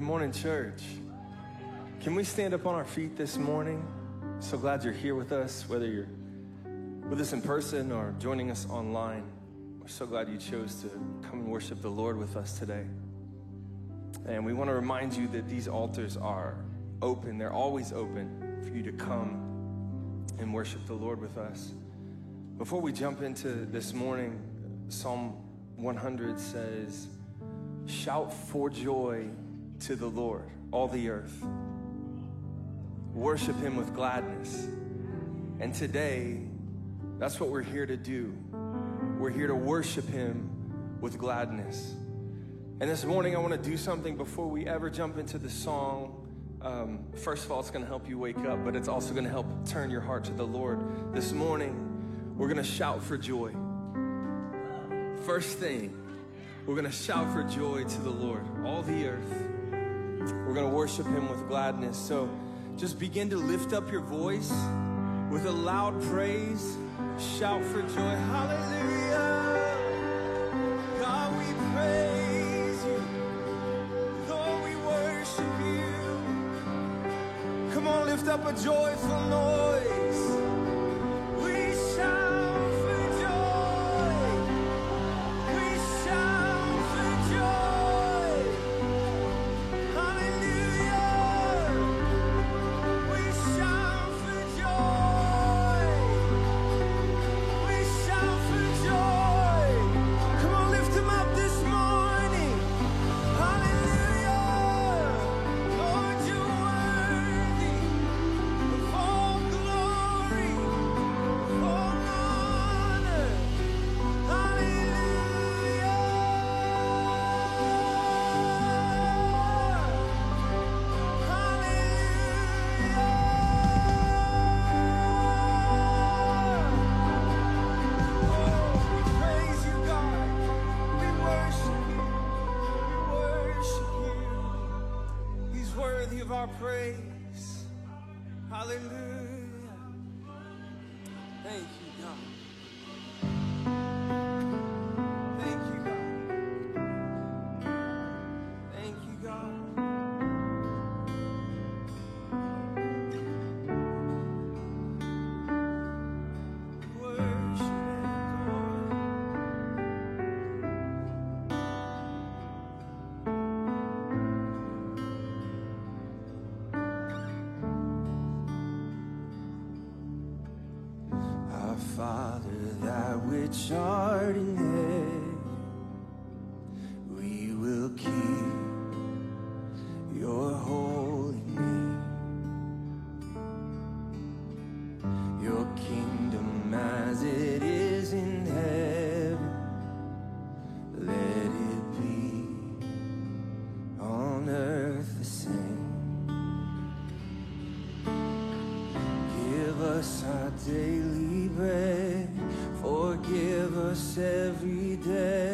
Good morning, church. Can we stand up on our feet this morning? So glad you're here with us, whether you're with us in person or joining us online. We're so glad you chose to come and worship the Lord with us today. And we want to remind you that these altars are open, they're always open for you to come and worship the Lord with us. Before we jump into this morning, Psalm 100 says, Shout for joy to the Lord, all the earth. Worship him with gladness. And today, that's what we're here to do. We're here to worship him with gladness. And this morning, I want to do something before we ever jump into the song. Um, first of all, it's going to help you wake up, but it's also going to help turn your heart to the Lord. This morning, we're going to shout for joy. First thing, we're going to shout for joy to the Lord, all the earth. We're going to worship Him with gladness. So just begin to lift up your voice with a loud praise. Shout for joy. Hallelujah. God, we praise you. Lord, we worship you. Come on, lift up a joyful noise. Us every debt.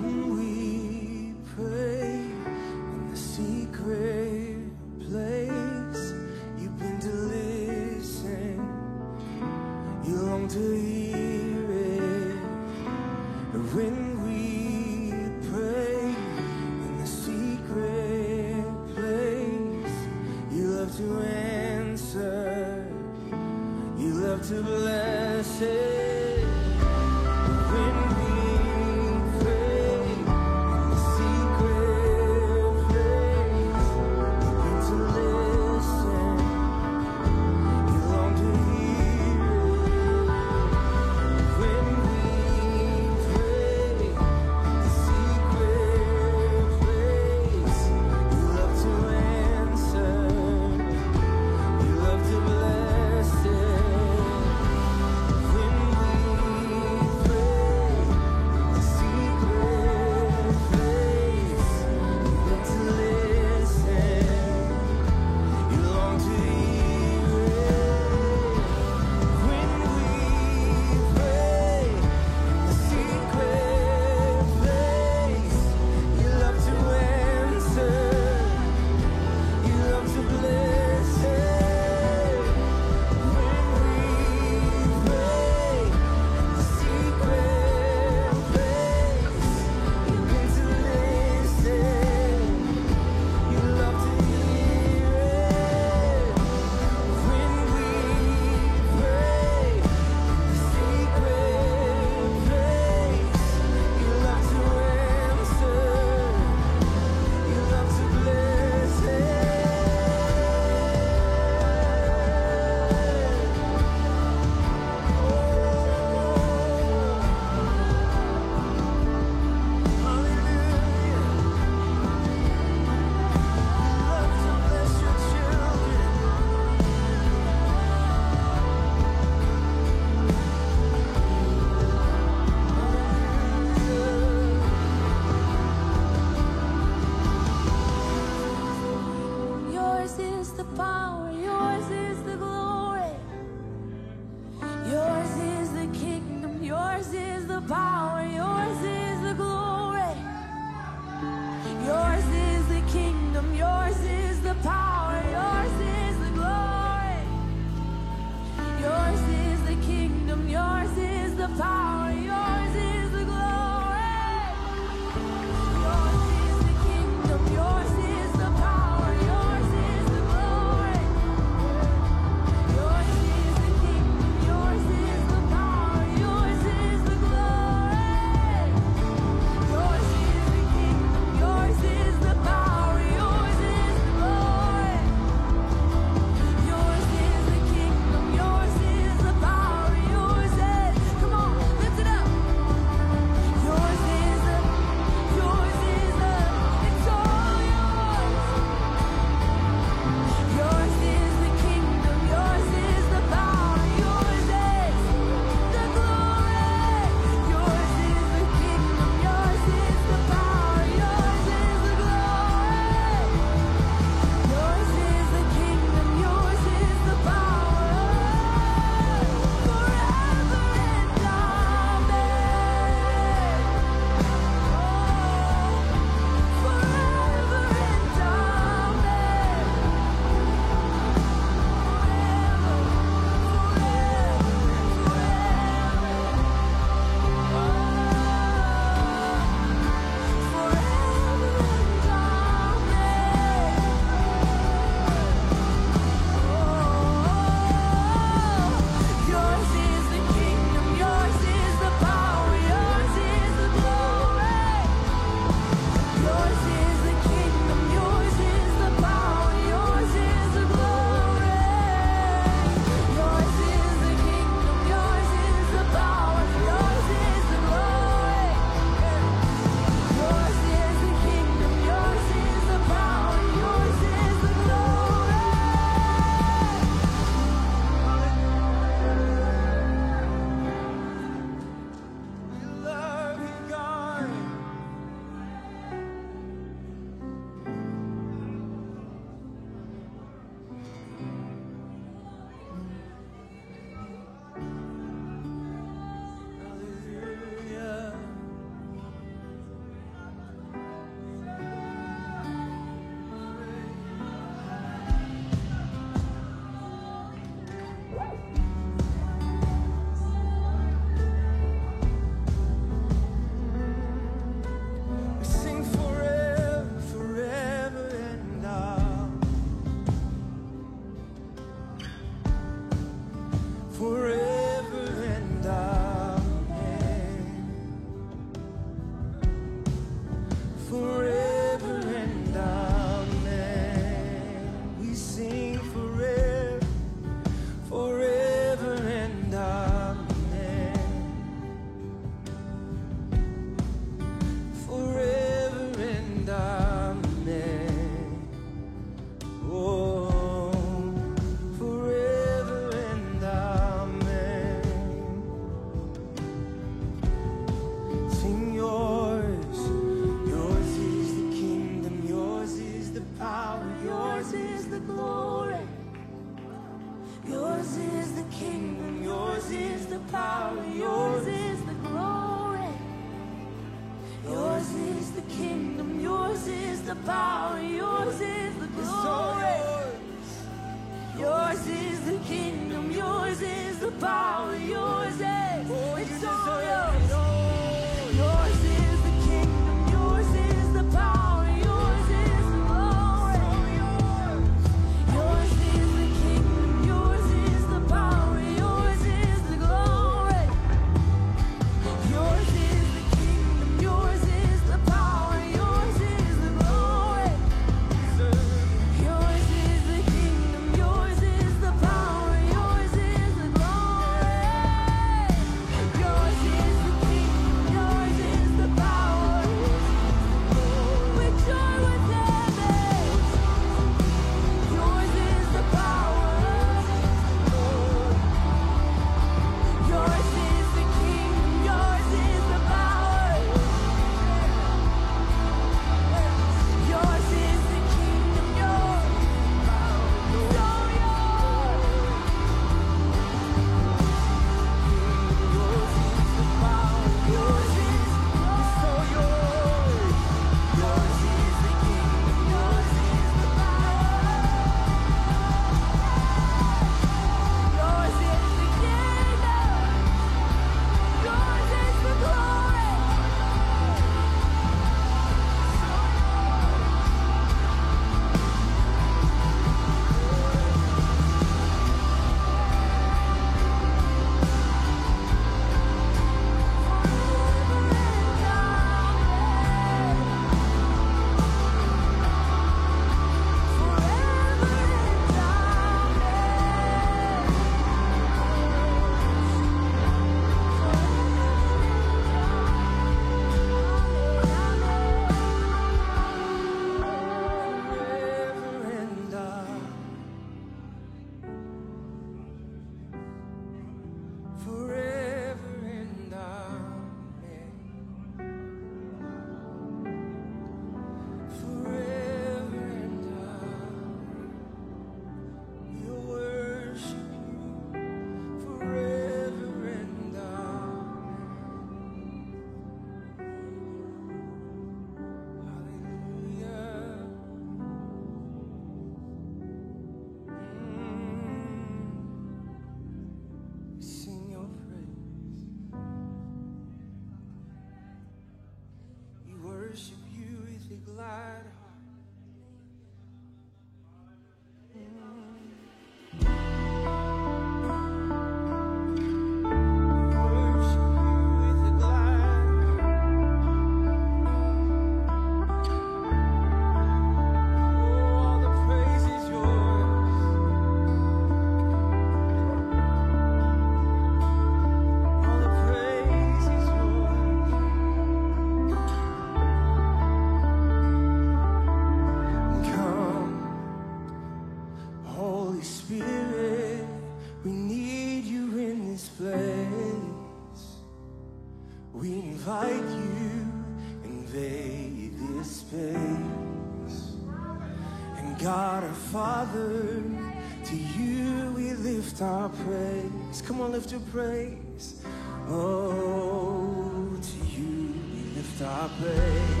to praise. Oh, to you we lift our praise.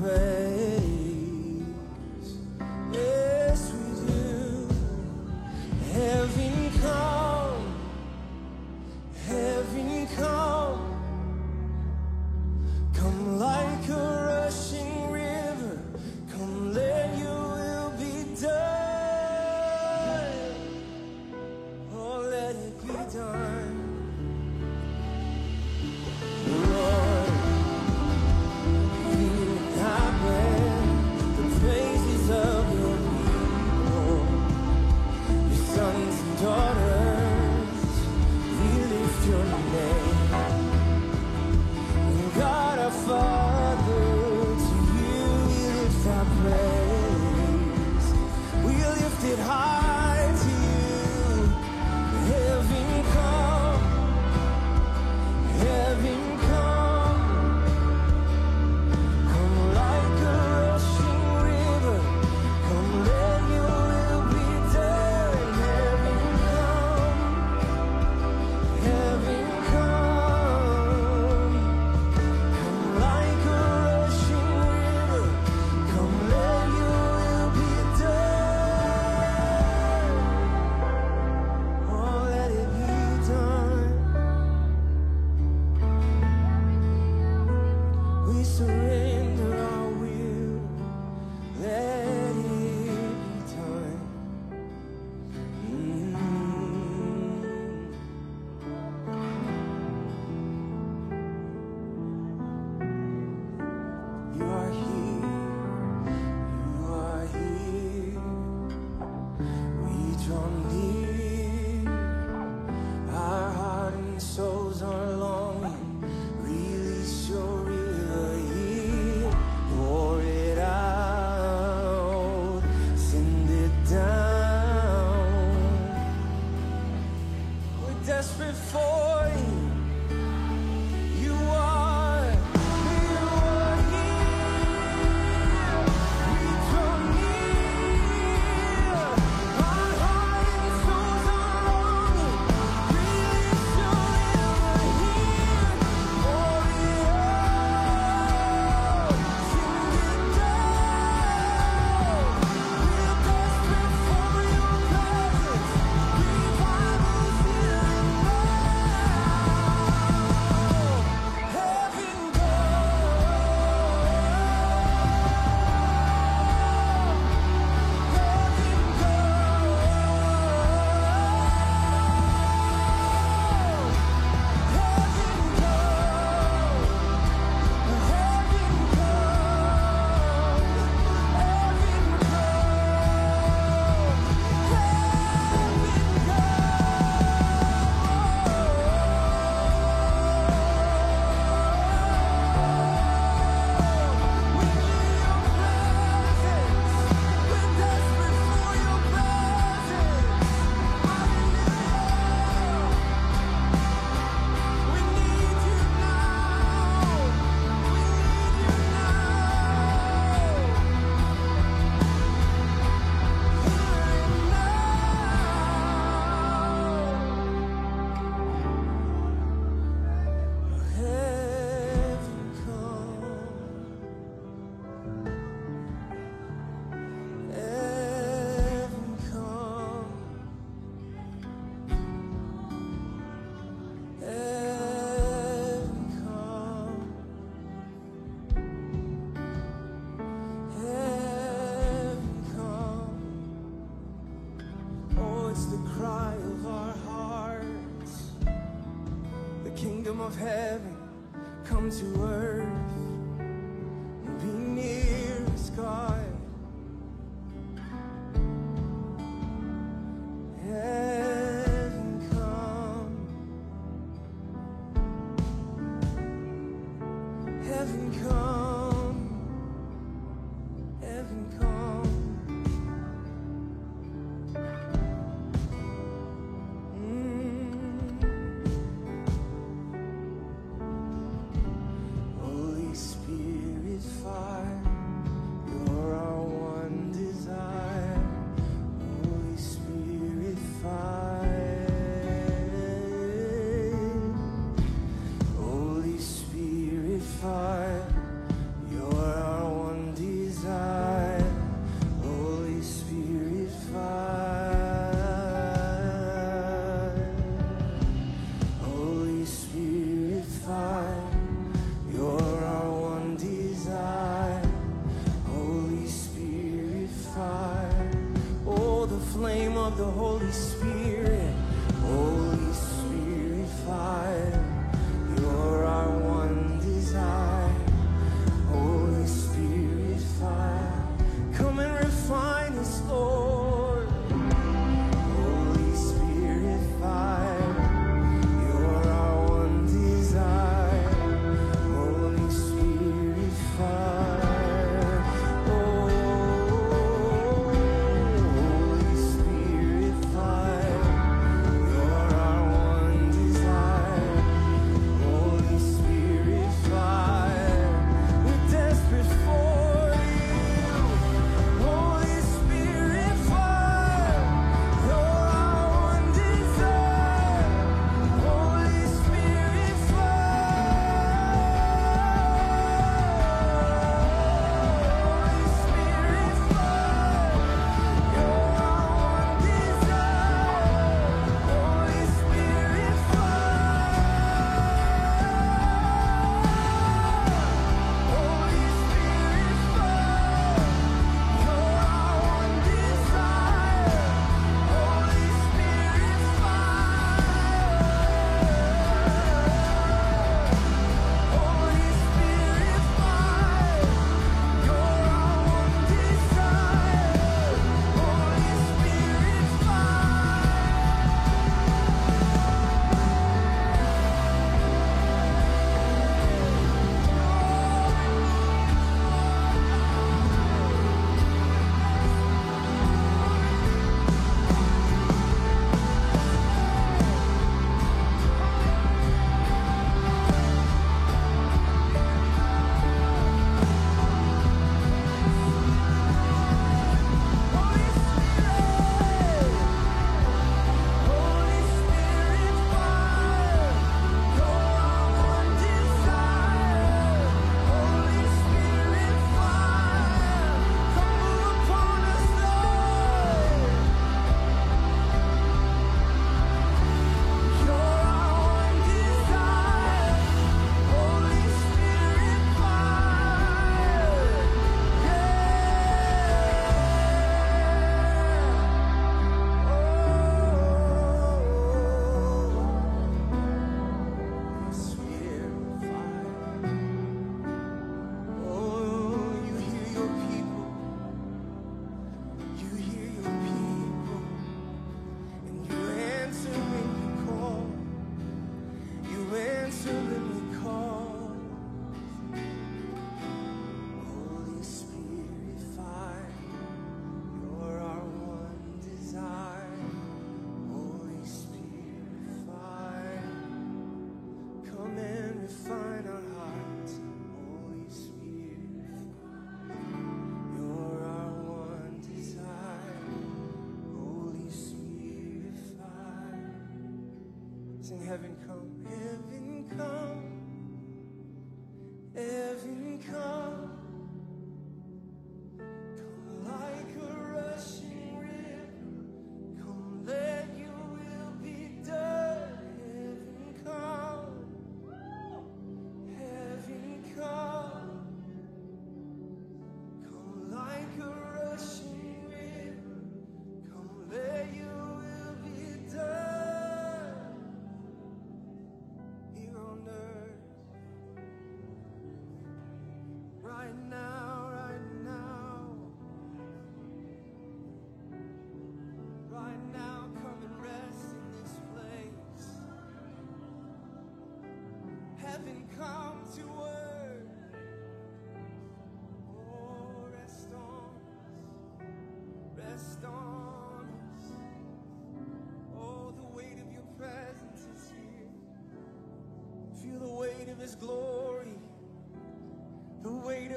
pray.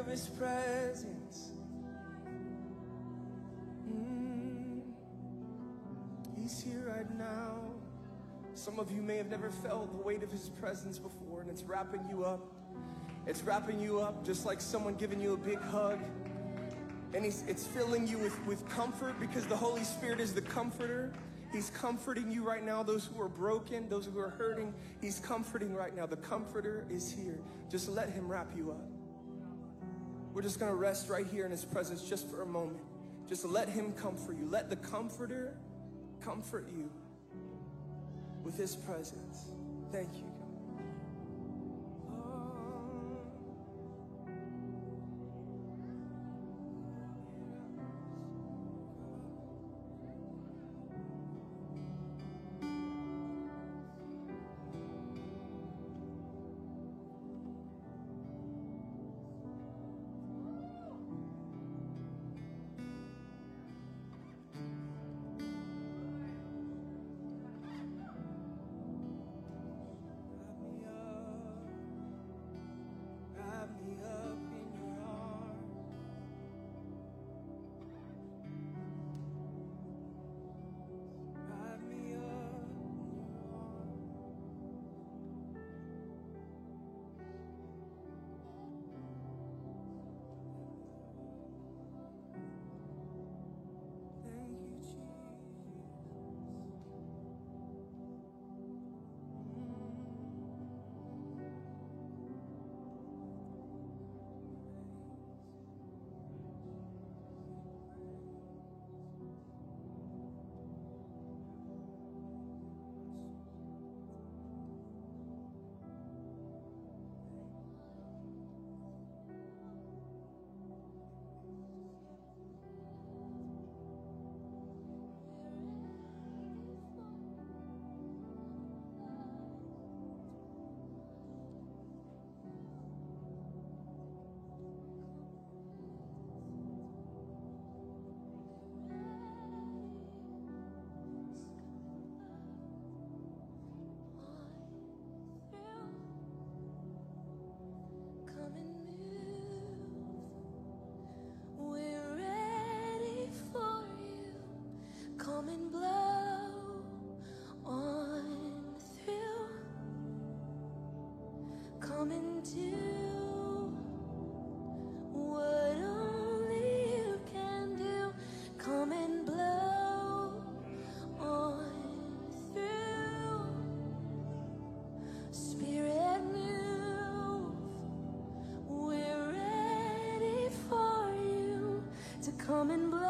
Of His presence. Mm. He's here right now. Some of you may have never felt the weight of His presence before, and it's wrapping you up. It's wrapping you up just like someone giving you a big hug. And it's filling you with, with comfort because the Holy Spirit is the comforter. He's comforting you right now, those who are broken, those who are hurting. He's comforting right now. The comforter is here. Just let him wrap you up. We're just going to rest right here in his presence just for a moment. Just let him comfort you. Let the comforter comfort you with his presence. Thank you. And blow on through. Come and do what only you can do. Come and blow on through. Spirit move. We're ready for you to come and blow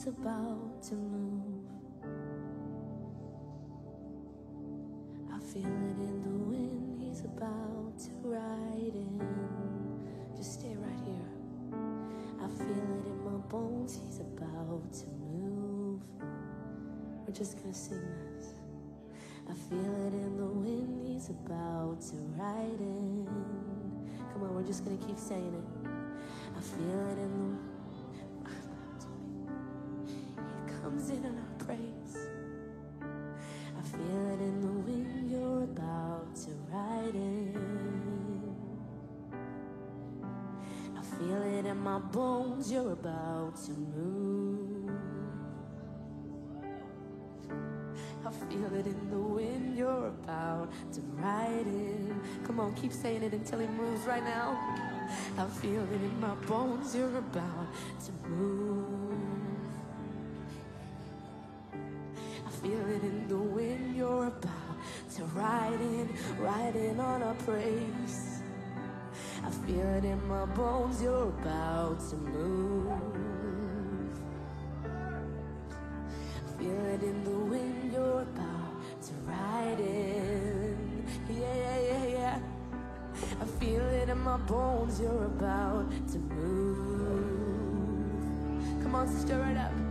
bones, he's about to move. I feel it in the wind, he's about to ride in. Just stay right here. I feel it in my bones, he's about to move. We're just gonna sing this. I feel it in the wind, he's about to ride in. Come on, we're just gonna keep saying it. Comes in our praise. I feel it in the wind, you're about to ride in. I feel it in my bones, you're about to move. I feel it in the wind, you're about to ride in. Come on, keep saying it until he moves right now. I feel it in my bones, you're about to move. Feel it in my bones, you're about to move. Feel it in the wind, you're about to ride in. Yeah, yeah, yeah, yeah. I feel it in my bones, you're about to move. Come on, stir it up.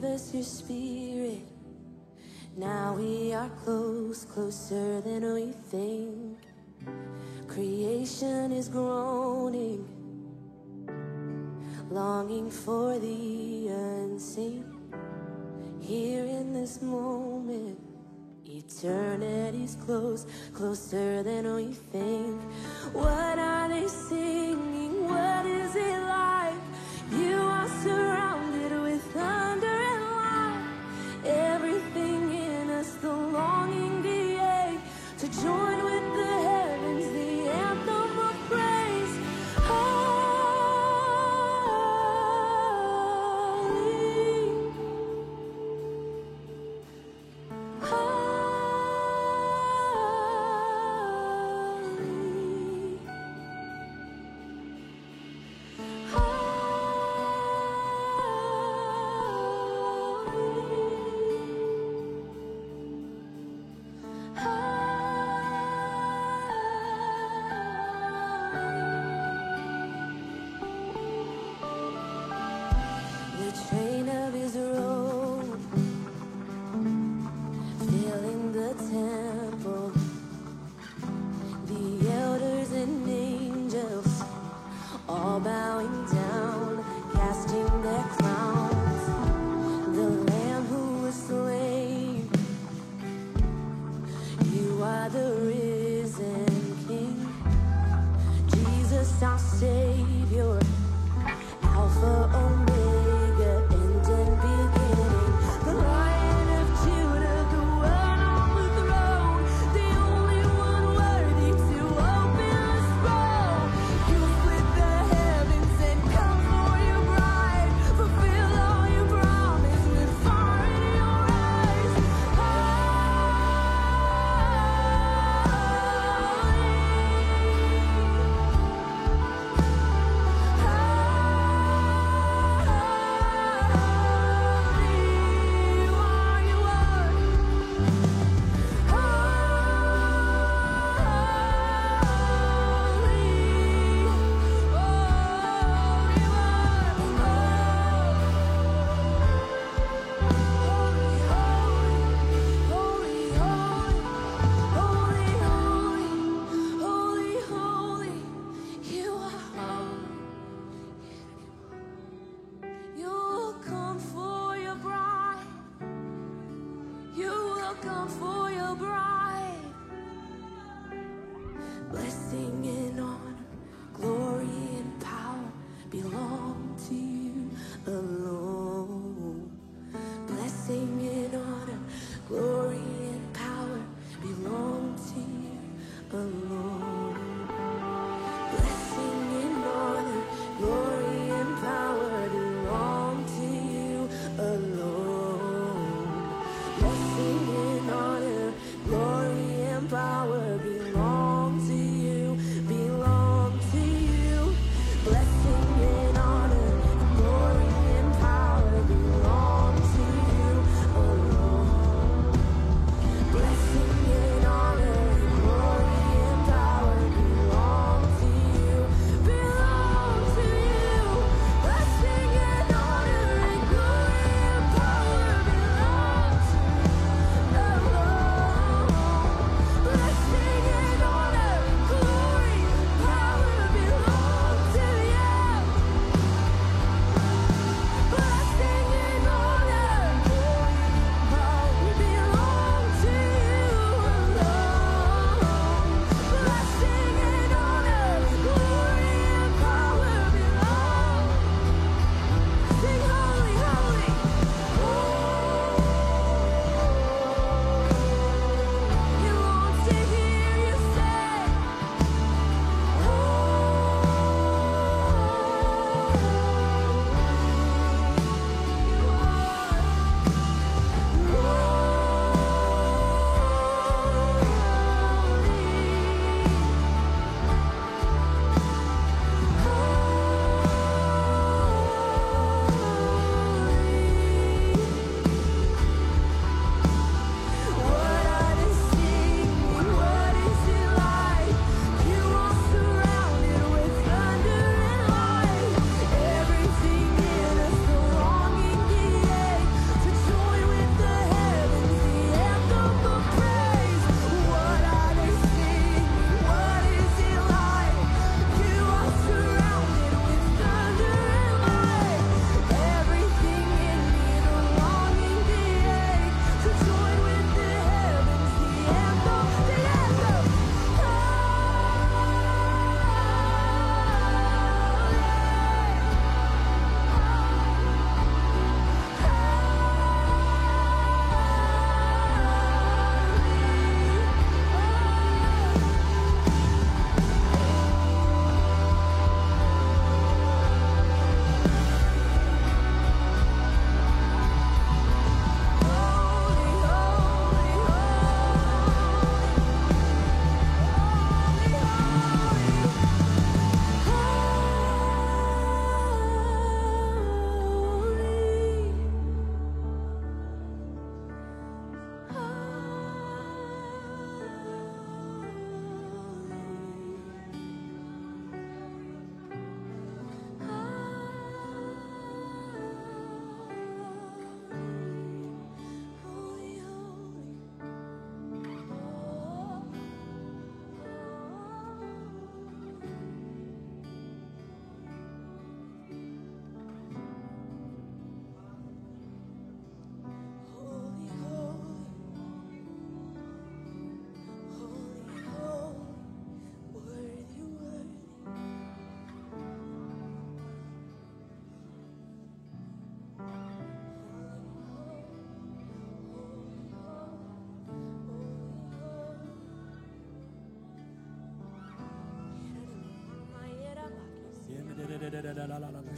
Gave us your spirit. Now we are close, closer than we think. Creation is groaning, longing for the unseen. Here in this moment, eternity's close, closer than we think. What are they singing?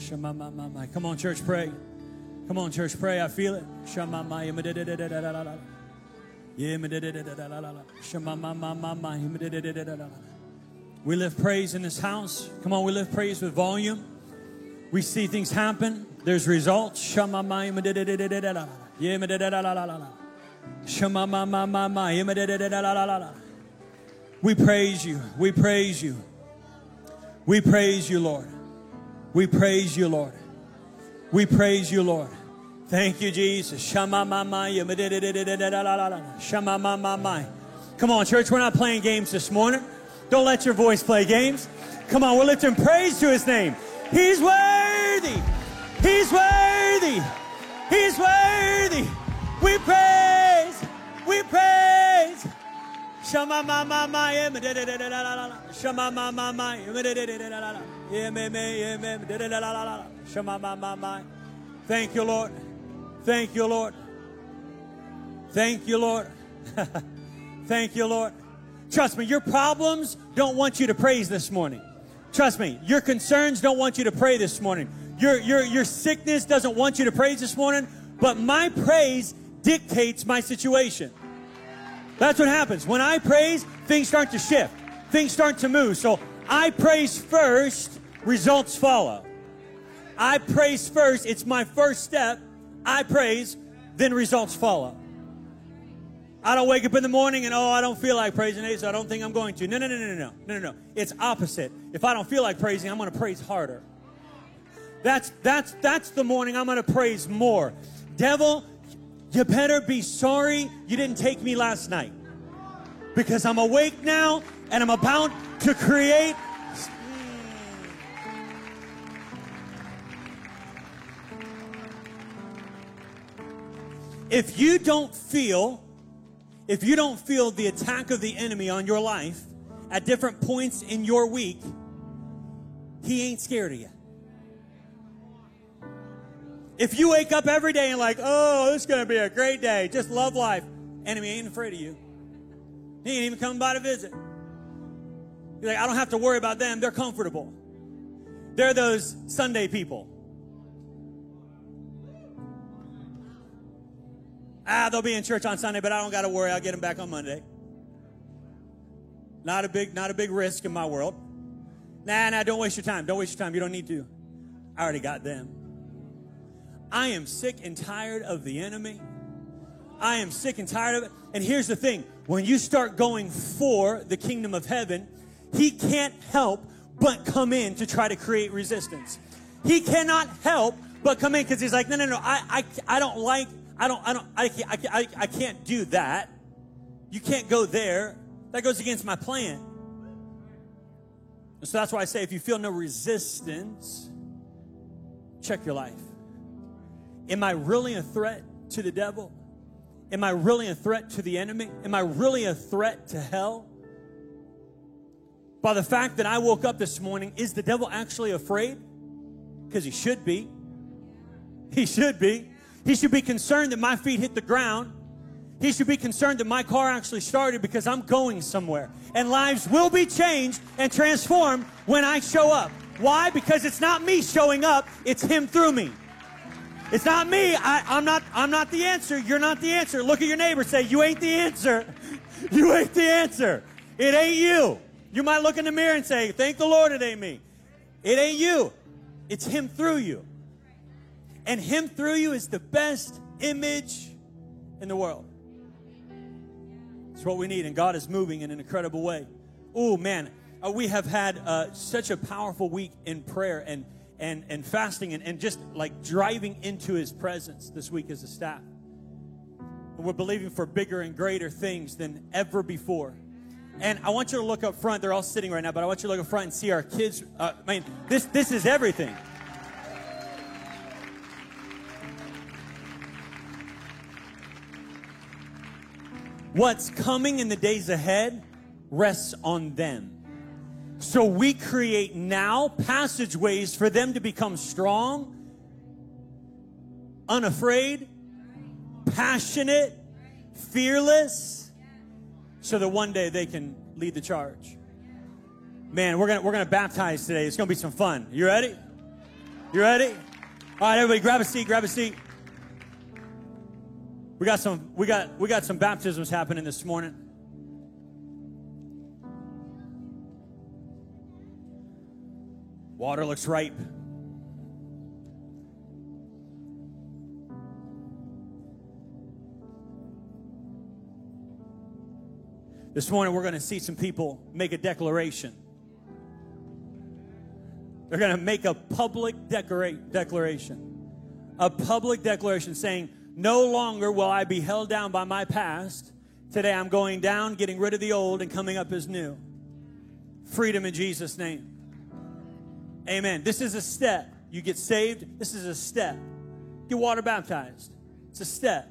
Come on, church, pray. Come on, church, pray. I feel it. We lift praise in this house. Come on, we lift praise with volume. We see things happen. There's results. We praise you. We praise you. We praise you, Lord. We praise you, Lord. We praise you, Lord. Thank you, Jesus. Come on, church. We're not playing games this morning. Don't let your voice play games. Come on, we're lifting praise to his name. He's worthy. He's worthy. He's worthy. We praise. We praise. Shama mama my Shama mama my Shama mama my Thank you, Lord. Thank you, Lord. Thank you, Lord. Thank you, Lord. Trust me, your problems don't want you to praise this morning. Trust me, your concerns don't want you to pray this morning. Your, your, your sickness doesn't want you to praise this morning, but my praise dictates my situation. That's what happens. When I praise, things start to shift, things start to move. So I praise first, results follow. I praise first, it's my first step. I praise, then results follow. I don't wake up in the morning and, oh, I don't feel like praising today, so I don't think I'm going to. No, no, no, no, no, no, no, no. It's opposite. If I don't feel like praising, I'm going to praise harder. That's, that's, that's the morning I'm going to praise more. Devil, you better be sorry you didn't take me last night. Because I'm awake now and I'm about to create. If you don't feel, if you don't feel the attack of the enemy on your life at different points in your week, he ain't scared of you. If you wake up every day and like, oh, this is going to be a great day, just love life, enemy ain't afraid of you. He ain't even coming by to visit. You're like, I don't have to worry about them. They're comfortable. They're those Sunday people. Ah, they'll be in church on Sunday, but I don't got to worry. I'll get them back on Monday. Not a big, not a big risk in my world. Nah, nah, don't waste your time. Don't waste your time. You don't need to. I already got them. I am sick and tired of the enemy. I am sick and tired of it. And here's the thing when you start going for the kingdom of heaven, he can't help but come in to try to create resistance. He cannot help but come in because he's like, no, no, no, I, I, I don't like, I don't, I don't, I can't, I, I, I can't do that. You can't go there. That goes against my plan. So that's why I say if you feel no resistance, check your life. Am I really a threat to the devil? Am I really a threat to the enemy? Am I really a threat to hell? By the fact that I woke up this morning, is the devil actually afraid? Because he should be. He should be. He should be concerned that my feet hit the ground. He should be concerned that my car actually started because I'm going somewhere. And lives will be changed and transformed when I show up. Why? Because it's not me showing up, it's him through me. It's not me. I, am not. I'm not the answer. You're not the answer. Look at your neighbor. Say, "You ain't the answer. You ain't the answer. It ain't you." You might look in the mirror and say, "Thank the Lord, it ain't me." It ain't you. It's Him through you. And Him through you is the best image in the world. It's what we need, and God is moving in an incredible way. Oh man, uh, we have had uh, such a powerful week in prayer and and, and fasting and, and just like driving into his presence this week as a staff. And we're believing for bigger and greater things than ever before. And I want you to look up front. They're all sitting right now, but I want you to look up front and see our kids. Uh, I mean, this, this is everything. What's coming in the days ahead rests on them. So we create now passageways for them to become strong, unafraid, passionate, fearless, so that one day they can lead the charge. Man, we're gonna we're gonna baptize today. It's gonna be some fun. You ready? You ready? All right, everybody, grab a seat. Grab a seat. We got some. We got. We got some baptisms happening this morning. Water looks ripe. This morning, we're going to see some people make a declaration. They're going to make a public declara- declaration. A public declaration saying, No longer will I be held down by my past. Today I'm going down, getting rid of the old, and coming up as new. Freedom in Jesus' name. Amen. This is a step. You get saved, this is a step. Get water baptized. It's a step.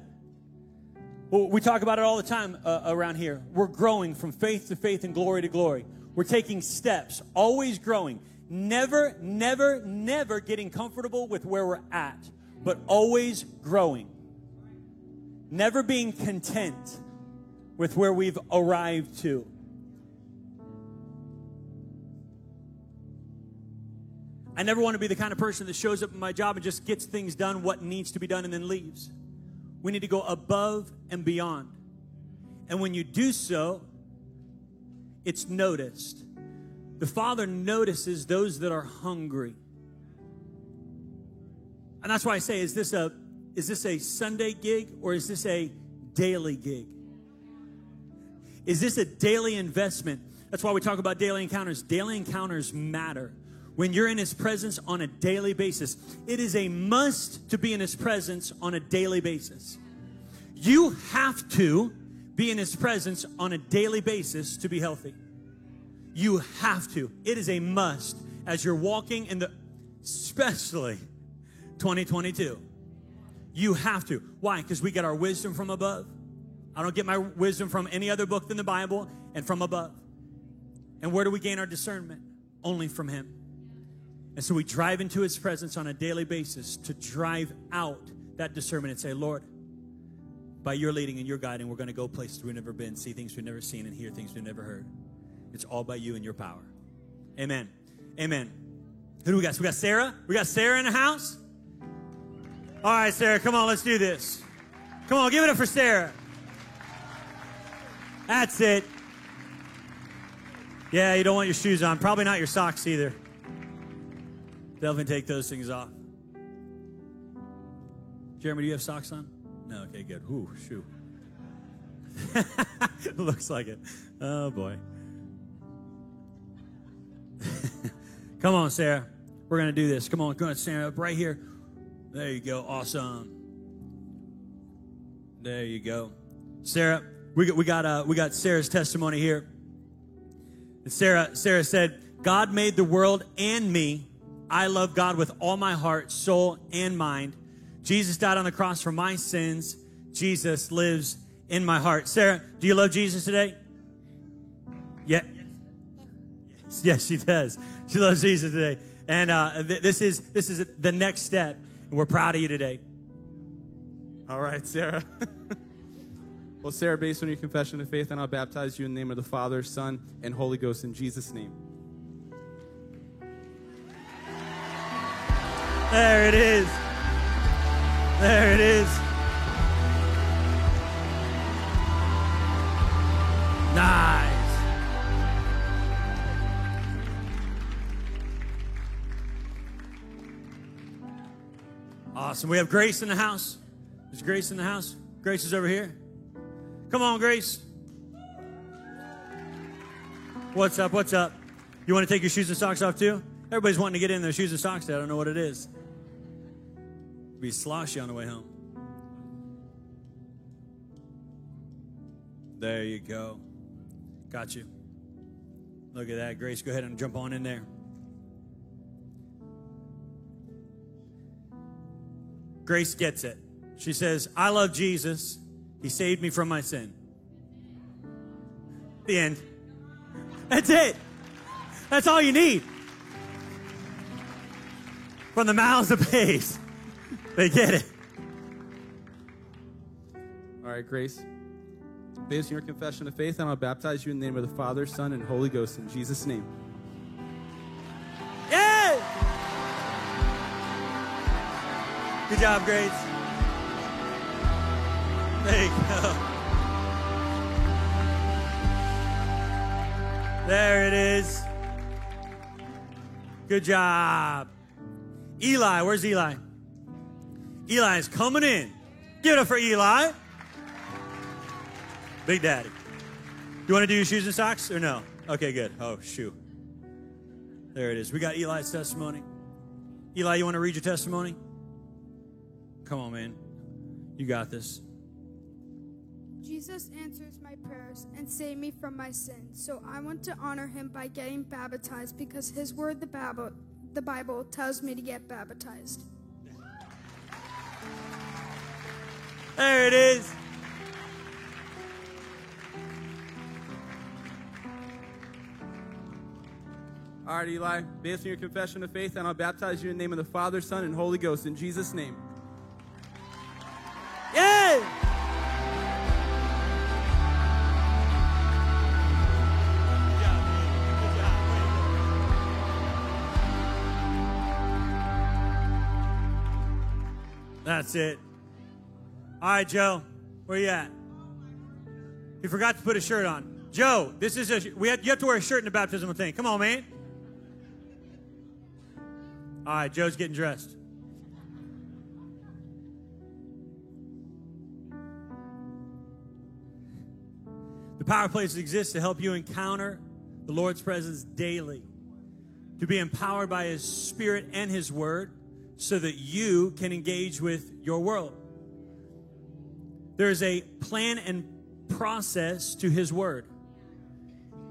Well, we talk about it all the time uh, around here. We're growing from faith to faith and glory to glory. We're taking steps, always growing. Never, never, never getting comfortable with where we're at, but always growing. Never being content with where we've arrived to. I never want to be the kind of person that shows up in my job and just gets things done, what needs to be done, and then leaves. We need to go above and beyond. And when you do so, it's noticed. The Father notices those that are hungry. And that's why I say, is this a is this a Sunday gig or is this a daily gig? Is this a daily investment? That's why we talk about daily encounters. Daily encounters matter. When you're in His presence on a daily basis, it is a must to be in His presence on a daily basis. You have to be in His presence on a daily basis to be healthy. You have to. It is a must as you're walking in the, especially 2022. You have to. Why? Because we get our wisdom from above. I don't get my wisdom from any other book than the Bible and from above. And where do we gain our discernment? Only from Him. And so we drive into His presence on a daily basis to drive out that discernment and say, Lord, by your leading and your guiding, we're going to go places we've never been, see things we've never seen, and hear things we've never heard. It's all by you and your power. Amen. Amen. Who do we got? So we got Sarah. We got Sarah in the house. All right, Sarah, come on, let's do this. Come on, give it up for Sarah. That's it. Yeah, you don't want your shoes on. Probably not your socks either. Delvin, take those things off. Jeremy, do you have socks on? No, okay, good. Ooh, shoot. Looks like it. Oh boy. Come on, Sarah. We're gonna do this. Come on, go ahead, stand up right here. There you go. Awesome. There you go. Sarah, we got we got uh, we got Sarah's testimony here. And Sarah Sarah said, God made the world and me. I love God with all my heart, soul, and mind. Jesus died on the cross for my sins. Jesus lives in my heart. Sarah, do you love Jesus today? Yeah. Yes, she does. She loves Jesus today. And uh, th- this is this is the next step. And we're proud of you today. All right, Sarah. well, Sarah, based on your confession of faith, and I'll baptize you in the name of the Father, Son, and Holy Ghost in Jesus' name. There it is. There it is. Nice. Awesome. We have Grace in the house. Is Grace in the house? Grace is over here. Come on, Grace. What's up? What's up? You want to take your shoes and socks off too? Everybody's wanting to get in their shoes and socks today. I don't know what it is. Be sloshy on the way home. There you go. Got you. Look at that. Grace, go ahead and jump on in there. Grace gets it. She says, I love Jesus. He saved me from my sin. The end. That's it. That's all you need. From the mouths of babes. They get it. All right, Grace. Based on your confession of faith, and I'll baptize you in the name of the Father, Son, and Holy Ghost in Jesus' name. Yeah. Good job, Grace. There you go. There it is. Good job. Eli, where's Eli? Eli is coming in. Give it up for Eli. Big Daddy. Do you want to do your shoes and socks or no? Okay, good. Oh, shoe. There it is. We got Eli's testimony. Eli, you want to read your testimony? Come on, man. You got this. Jesus answers my prayers and save me from my sins. So I want to honor him by getting baptized because his word, the Bible, the Bible tells me to get baptized. There it is. All right, Eli, based on your confession of faith, and I'll baptize you in the name of the Father, Son, and Holy Ghost in Jesus' name. Yay! That's it. All right, Joe, where you at? You forgot to put a shirt on. Joe, this is a we have, you have to wear a shirt in the baptismal thing. Come on, man. All right, Joe's getting dressed. The Power Places exists to help you encounter the Lord's presence daily, to be empowered by His Spirit and His Word so that you can engage with your world. There's a plan and process to His Word.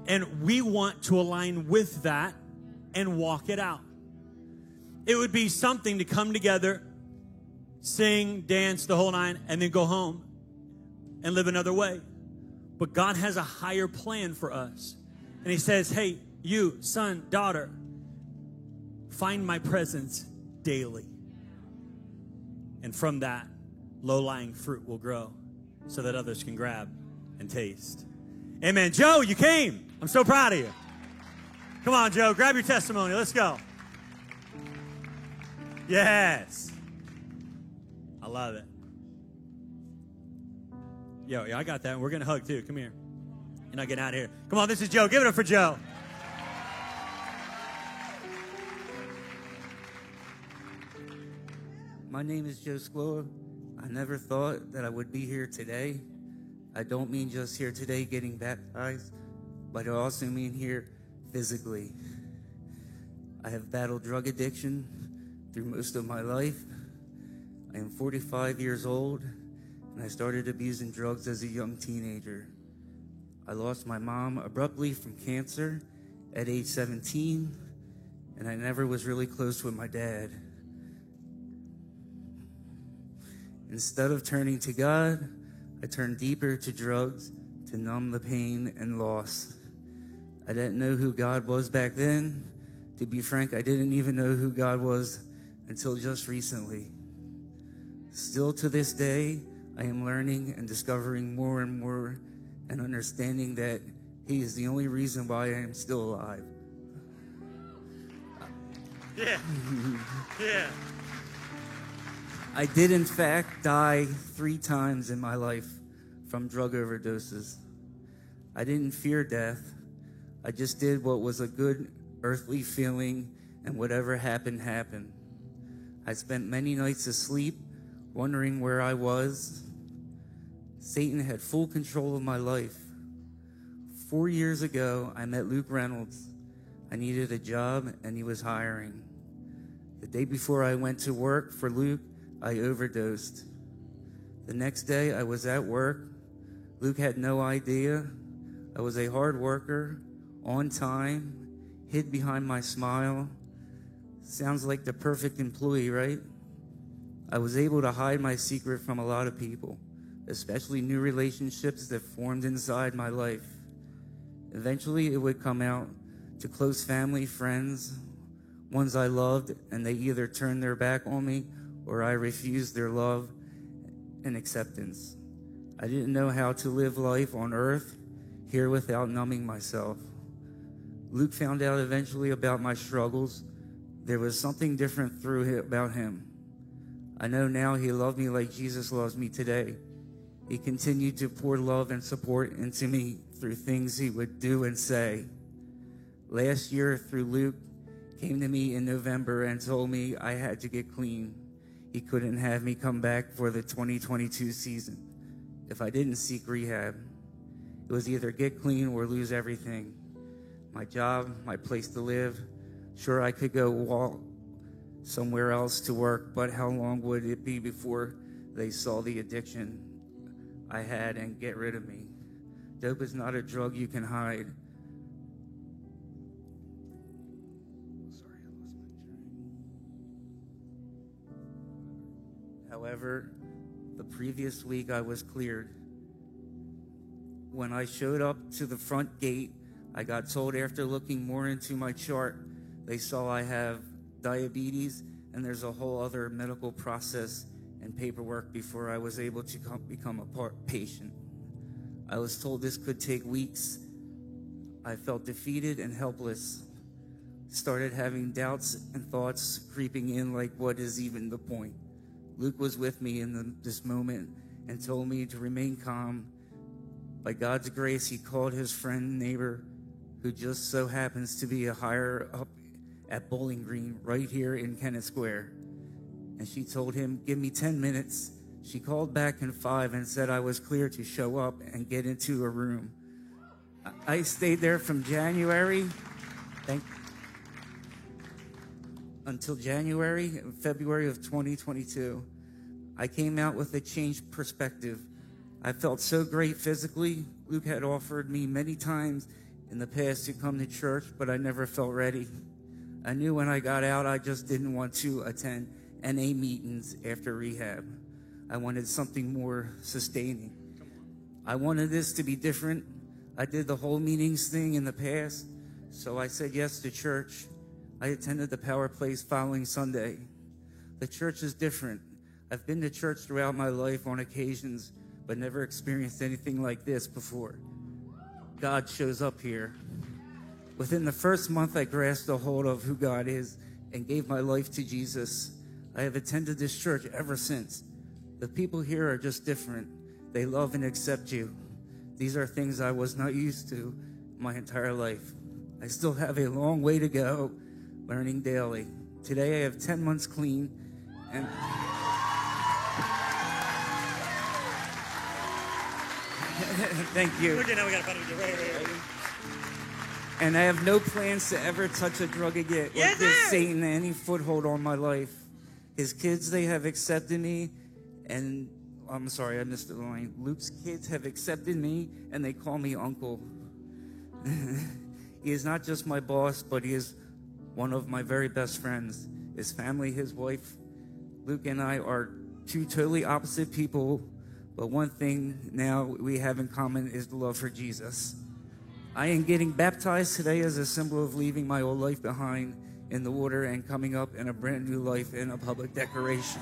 And we want to align with that and walk it out. It would be something to come together, sing, dance the whole nine, and then go home and live another way. But God has a higher plan for us. And He says, Hey, you, son, daughter, find my presence daily. And from that, low lying fruit will grow so that others can grab and taste. Amen. Joe, you came. I'm so proud of you. Come on, Joe, grab your testimony. Let's go. Yes. I love it. Yo, yeah, I got that. We're going to hug too. Come here. You're not getting out of here. Come on, this is Joe. Give it up for Joe. My name is Joe Skloa. I never thought that I would be here today. I don't mean just here today getting baptized, but I also mean here physically. I have battled drug addiction through most of my life. I am 45 years old, and I started abusing drugs as a young teenager. I lost my mom abruptly from cancer at age 17, and I never was really close with my dad. Instead of turning to God, I turned deeper to drugs to numb the pain and loss. I didn't know who God was back then. To be frank, I didn't even know who God was until just recently. Still to this day, I am learning and discovering more and more and understanding that He is the only reason why I am still alive. Yeah. yeah. I did, in fact, die three times in my life from drug overdoses. I didn't fear death. I just did what was a good earthly feeling, and whatever happened, happened. I spent many nights asleep, wondering where I was. Satan had full control of my life. Four years ago, I met Luke Reynolds. I needed a job, and he was hiring. The day before I went to work for Luke, I overdosed. The next day, I was at work. Luke had no idea. I was a hard worker, on time, hid behind my smile. Sounds like the perfect employee, right? I was able to hide my secret from a lot of people, especially new relationships that formed inside my life. Eventually, it would come out to close family, friends, ones I loved, and they either turned their back on me or I refused their love and acceptance. I didn't know how to live life on earth here without numbing myself. Luke found out eventually about my struggles. There was something different through about him. I know now he loved me like Jesus loves me today. He continued to pour love and support into me through things he would do and say. Last year, through Luke, came to me in November and told me I had to get clean. He couldn't have me come back for the 2022 season if I didn't seek rehab. It was either get clean or lose everything my job, my place to live. Sure, I could go walk somewhere else to work, but how long would it be before they saw the addiction I had and get rid of me? Dope is not a drug you can hide. However, the previous week I was cleared. When I showed up to the front gate, I got told after looking more into my chart, they saw I have diabetes and there's a whole other medical process and paperwork before I was able to come, become a part, patient. I was told this could take weeks. I felt defeated and helpless. Started having doubts and thoughts creeping in like, what is even the point? Luke was with me in the, this moment and told me to remain calm. By God's grace, he called his friend, neighbor, who just so happens to be a higher up at Bowling Green right here in Kennett Square. And she told him, Give me 10 minutes. She called back in five and said I was clear to show up and get into a room. I stayed there from January thank, until January, February of 2022. I came out with a changed perspective. I felt so great physically. Luke had offered me many times in the past to come to church, but I never felt ready. I knew when I got out, I just didn't want to attend NA meetings after rehab. I wanted something more sustaining. I wanted this to be different. I did the whole meetings thing in the past, so I said yes to church. I attended the Power Place following Sunday. The church is different. I've been to church throughout my life on occasions, but never experienced anything like this before. God shows up here. Within the first month, I grasped a hold of who God is and gave my life to Jesus. I have attended this church ever since. The people here are just different. They love and accept you. These are things I was not used to my entire life. I still have a long way to go learning daily. Today I have 10 months clean and Thank you. Okay, now we got to right, right, right. And I have no plans to ever touch a drug again or Yes, give sir. Satan any foothold on my life. His kids, they have accepted me, and I'm sorry, I missed the line. Luke's kids have accepted me, and they call me uncle. he is not just my boss, but he is one of my very best friends. His family, his wife, Luke and I are two totally opposite people, but one thing now we have in common is the love for Jesus. I am getting baptized today as a symbol of leaving my old life behind in the water and coming up in a brand new life in a public declaration.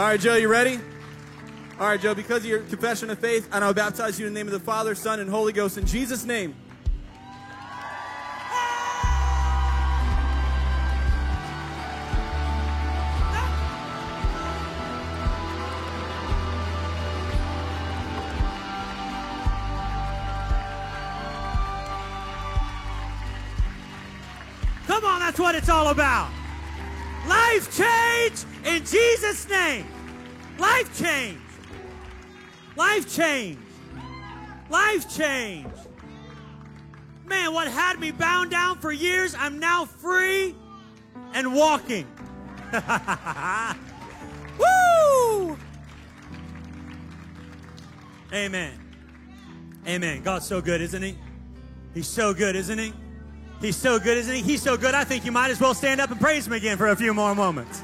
All right, Joe, you ready? All right, Joe, because of your confession of faith, and I now baptize you in the name of the Father, Son, and Holy Ghost in Jesus' name. Come on, that's what it's all about. Jesus' name. Life change. Life change. Life change. Man, what had me bound down for years, I'm now free and walking. Woo! Amen. Amen. God's so good, isn't he? He's so good, isn't he? He's so good, isn't he? He's so good, I think you might as well stand up and praise him again for a few more moments.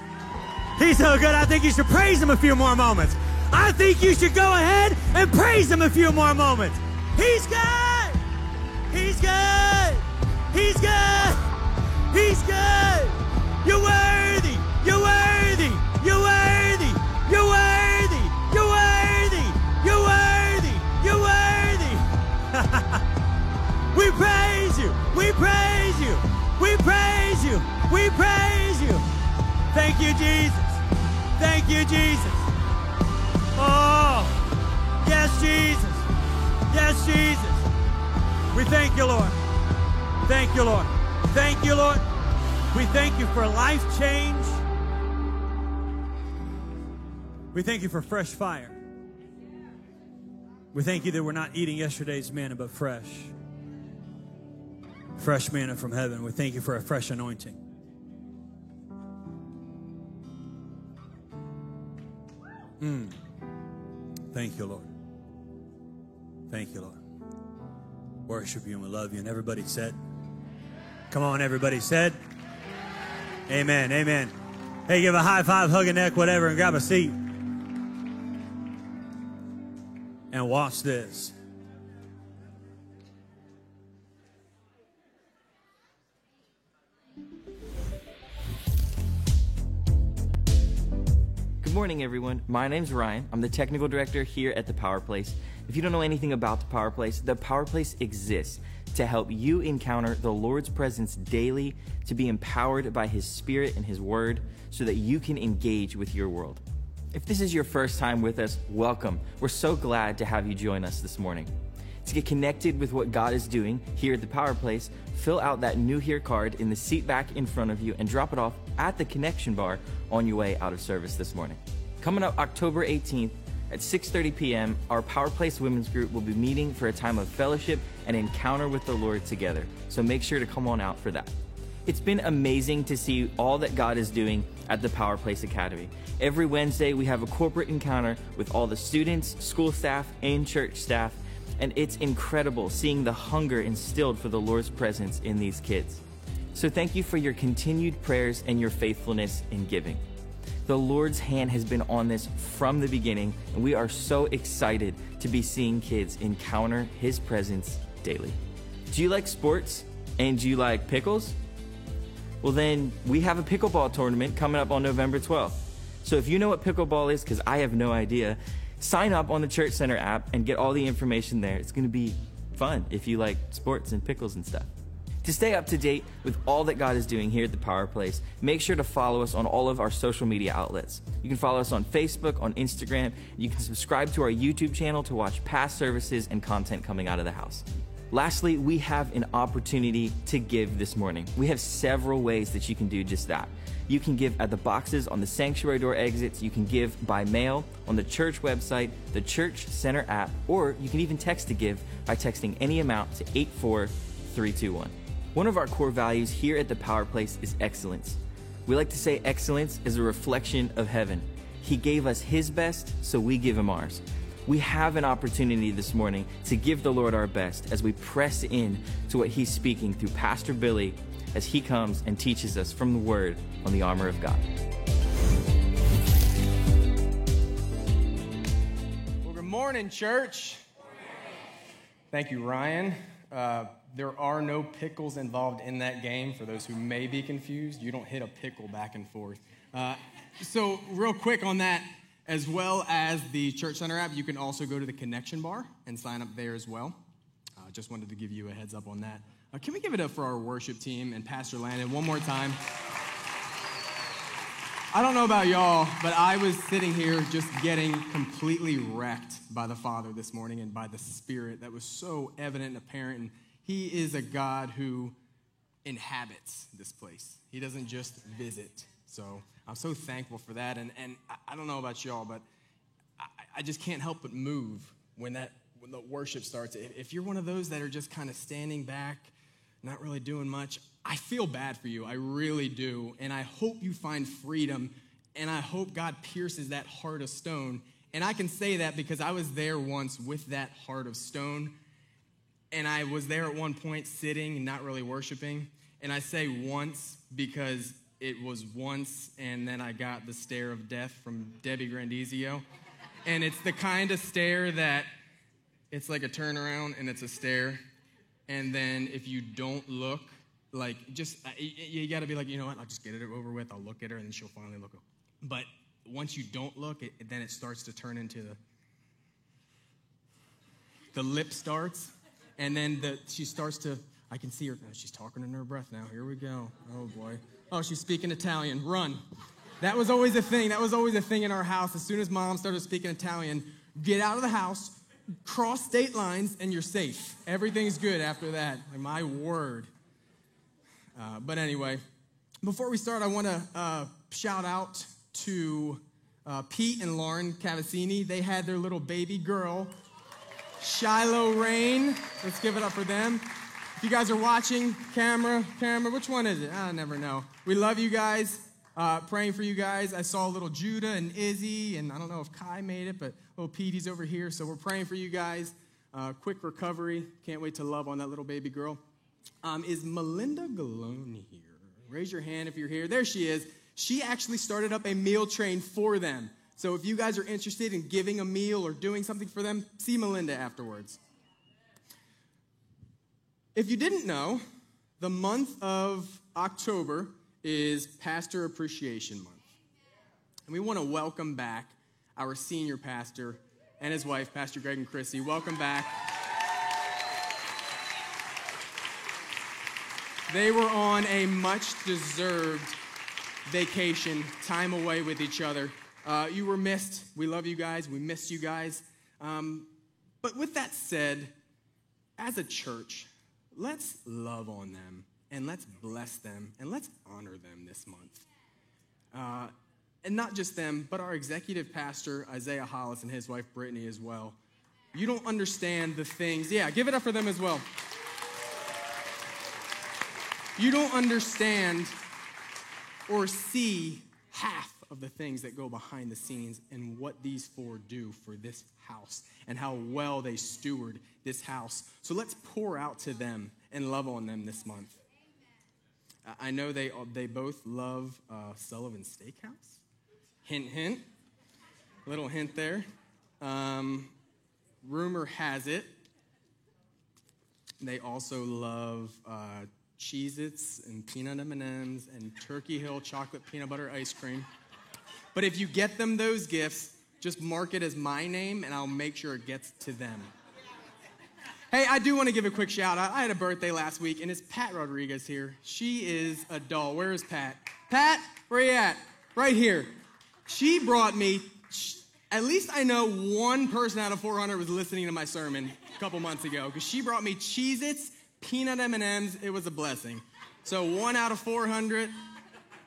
He's so good, I think you should praise him a few more moments. I think you should go ahead and praise him a few more moments. He's good! He's good! He's good. He's good. You're worthy. You're worthy. You're worthy. You're worthy. You're worthy. You're worthy. You're worthy. we praise you. We praise you. We praise you. We praise you. Thank you, Jesus. Thank you, Jesus. Oh, yes, Jesus. Yes, Jesus. We thank you, Lord. Thank you, Lord. Thank you, Lord. We thank you for life change. We thank you for fresh fire. We thank you that we're not eating yesterday's manna, but fresh. Fresh manna from heaven. We thank you for a fresh anointing. Mm. Thank you, Lord. Thank you, Lord. Worship you and we love you. And everybody said, Come on, everybody said, Amen, amen. Hey, give a high five, hug a neck, whatever, and grab a seat. And watch this. Morning, everyone. My name's Ryan. I'm the technical director here at the Power Place. If you don't know anything about the Power Place, the Power Place exists to help you encounter the Lord's presence daily, to be empowered by His Spirit and His Word, so that you can engage with your world. If this is your first time with us, welcome. We're so glad to have you join us this morning. To get connected with what God is doing here at the Power Place, fill out that New Here card in the seat back in front of you and drop it off at the connection bar on your way out of service this morning. Coming up October 18th at 6:30 p.m., our Power Place Women's Group will be meeting for a time of fellowship and encounter with the Lord together. So make sure to come on out for that. It's been amazing to see all that God is doing at the Power Place Academy. Every Wednesday, we have a corporate encounter with all the students, school staff, and church staff, and it's incredible seeing the hunger instilled for the Lord's presence in these kids. So thank you for your continued prayers and your faithfulness in giving. The Lord's hand has been on this from the beginning, and we are so excited to be seeing kids encounter His presence daily. Do you like sports and do you like pickles? Well, then we have a pickleball tournament coming up on November 12th. So if you know what pickleball is, because I have no idea, sign up on the Church Center app and get all the information there. It's going to be fun if you like sports and pickles and stuff. To stay up to date with all that God is doing here at the Power Place, make sure to follow us on all of our social media outlets. You can follow us on Facebook, on Instagram. You can subscribe to our YouTube channel to watch past services and content coming out of the house. Lastly, we have an opportunity to give this morning. We have several ways that you can do just that. You can give at the boxes on the sanctuary door exits. You can give by mail on the church website, the Church Center app, or you can even text to give by texting any amount to 84321. One of our core values here at the Power Place is excellence. We like to say excellence is a reflection of heaven. He gave us His best, so we give Him ours. We have an opportunity this morning to give the Lord our best as we press in to what He's speaking through Pastor Billy as he comes and teaches us from the Word on the armor of God. Well, good morning, church. Thank you, Ryan. Uh, there are no pickles involved in that game. For those who may be confused, you don't hit a pickle back and forth. Uh, so, real quick on that, as well as the Church Center app, you can also go to the Connection Bar and sign up there as well. Uh, just wanted to give you a heads up on that. Uh, can we give it up for our worship team and Pastor Landon one more time? I don't know about y'all, but I was sitting here just getting completely wrecked by the Father this morning and by the Spirit that was so evident and apparent. And He is a God who inhabits this place, He doesn't just visit. So I'm so thankful for that. And, and I, don't know about y'all, but I, I just can't help but move when that when the worship starts. If you're one of those that are just kind of standing back, not really doing much, I feel bad for you. I really do. And I hope you find freedom. And I hope God pierces that heart of stone. And I can say that because I was there once with that heart of stone. And I was there at one point sitting and not really worshiping. And I say once because it was once, and then I got the stare of death from Debbie Grandizio. And it's the kind of stare that it's like a turnaround and it's a stare. And then if you don't look, Like, just, uh, you got to be like, you know what, I'll just get it over with. I'll look at her and then she'll finally look. Up. But once you don't look, it, then it starts to turn into the, the lip starts, and then the, she starts to, I can see her, oh, she's talking in her breath now. Here we go. Oh boy. Oh, she's speaking Italian. Run. That was always a thing. That was always a thing in our house. As soon as mom started speaking Italian, get out of the house, cross state lines, and you're safe. Everything's good after that. Like, my word. Uh, but anyway, before we start, I want to uh, shout out to uh, Pete and Lauren Cavazzini. They had their little baby girl, Shiloh Rain. Let's give it up for them. If you guys are watching, camera, camera, which one is it? I never know. We love you guys. Uh, praying for you guys. I saw little Judah and Izzy, and I don't know if Kai made it, but little Petey's over here. So we're praying for you guys. Uh, quick recovery. Can't wait to love on that little baby girl. Um, is Melinda Galone here? Raise your hand if you're here. There she is. She actually started up a meal train for them. So if you guys are interested in giving a meal or doing something for them, see Melinda afterwards. If you didn't know, the month of October is Pastor Appreciation Month. And we want to welcome back our senior pastor and his wife, Pastor Greg and Chrissy. Welcome back. They were on a much deserved vacation, time away with each other. Uh, you were missed. We love you guys. We missed you guys. Um, but with that said, as a church, let's love on them and let's bless them and let's honor them this month. Uh, and not just them, but our executive pastor, Isaiah Hollis, and his wife, Brittany, as well. You don't understand the things. Yeah, give it up for them as well. You don't understand or see half of the things that go behind the scenes and what these four do for this house and how well they steward this house. So let's pour out to them and love on them this month. I know they, they both love uh, Sullivan Steakhouse. Hint, hint. Little hint there. Um, rumor has it they also love uh, Cheez-Its and peanut M&Ms and Turkey Hill chocolate peanut butter ice cream. But if you get them those gifts, just mark it as my name and I'll make sure it gets to them. Hey, I do want to give a quick shout out. I had a birthday last week and it's Pat Rodriguez here. She is a doll. Where is Pat? Pat, where you at? Right here. She brought me, at least I know one person out of 400 was listening to my sermon a couple months ago because she brought me Cheez-Its, peanut M&Ms. It was a blessing. So one out of 400,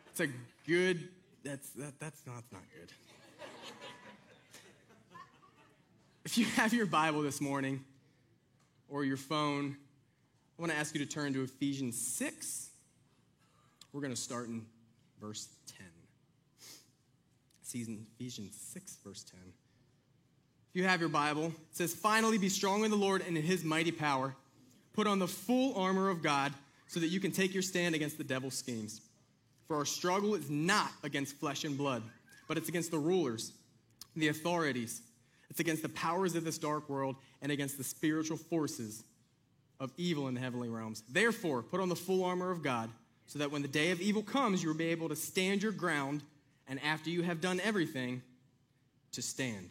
it's a good, that's, that, that's, not, not good. If you have your Bible this morning or your phone, I want to ask you to turn to Ephesians 6. We're going to start in verse 10. Season Ephesians 6, verse 10. If you have your Bible, it says, Finally be strong in the Lord and in his mighty power. Put on the full armor of God so that you can take your stand against the devil's schemes. For our struggle is not against flesh and blood, but it's against the rulers, the authorities, it's against the powers of this dark world, and against the spiritual forces of evil in the heavenly realms. Therefore, put on the full armor of God so that when the day of evil comes, you will be able to stand your ground, and after you have done everything, to stand.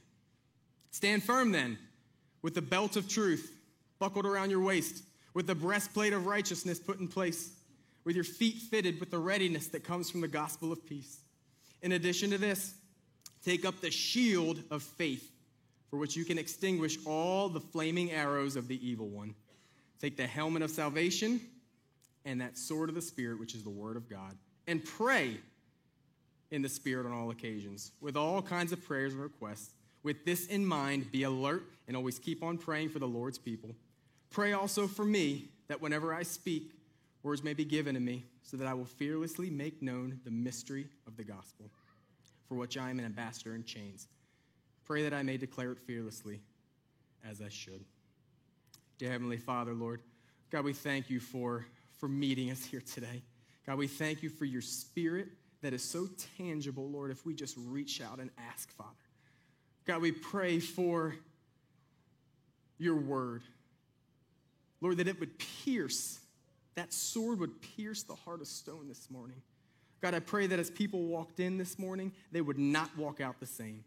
Stand firm then, with the belt of truth buckled around your waist, with the breastplate of righteousness put in place, with your feet fitted with the readiness that comes from the gospel of peace. In addition to this, take up the shield of faith, for which you can extinguish all the flaming arrows of the evil one. Take the helmet of salvation and that sword of the Spirit, which is the word of God, and pray in the Spirit on all occasions, with all kinds of prayers and requests. With this in mind, be alert and always keep on praying for the Lord's people. Pray also for me that whenever I speak, words may be given to me, so that I will fearlessly make known the mystery of the gospel, for which I am an ambassador in chains. Pray that I may declare it fearlessly, as I should. Dear Heavenly Father, Lord, God, we thank you for, for meeting us here today. God, we thank you for your spirit that is so tangible, Lord, if we just reach out and ask, Father. God, we pray for your word. Lord, that it would pierce that sword would pierce the heart of stone this morning. God, I pray that as people walked in this morning, they would not walk out the same.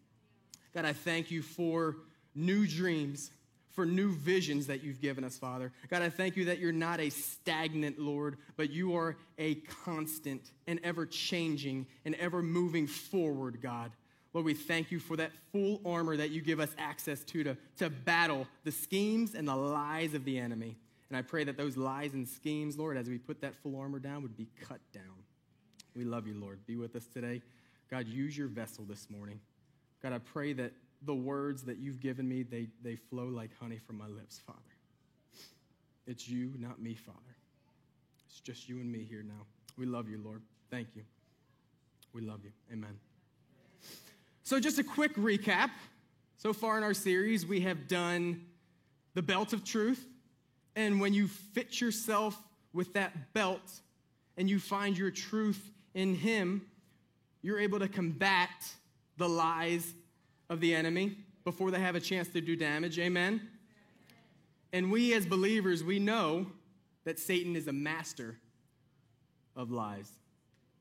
God, I thank you for new dreams, for new visions that you've given us, Father. God, I thank you that you're not a stagnant Lord, but you are a constant and ever changing and ever moving forward, God. Lord, we thank you for that full armor that you give us access to, to to battle the schemes and the lies of the enemy. And I pray that those lies and schemes, Lord, as we put that full armor down, would be cut down. We love you, Lord. Be with us today. God, use your vessel this morning. God, I pray that the words that you've given me, they, they flow like honey from my lips, Father. It's you, not me, Father. It's just you and me here now. We love you, Lord. Thank you. We love you. Amen. So, just a quick recap. So far in our series, we have done the belt of truth. And when you fit yourself with that belt and you find your truth in Him, you're able to combat the lies of the enemy before they have a chance to do damage. Amen? And we as believers, we know that Satan is a master of lies.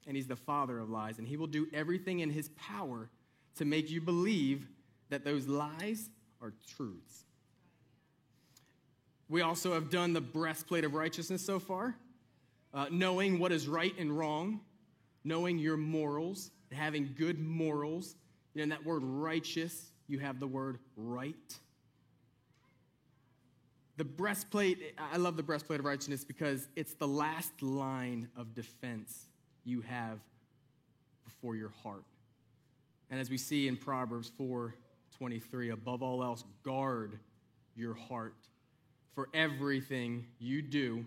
And he's the father of lies. And he will do everything in his power to make you believe that those lies are truths. We also have done the breastplate of righteousness so far, uh, knowing what is right and wrong, knowing your morals, having good morals. You know, in that word righteous, you have the word right. The breastplate, I love the breastplate of righteousness because it's the last line of defense you have before your heart. And as we see in Proverbs 4 23, above all else, guard your heart, for everything you do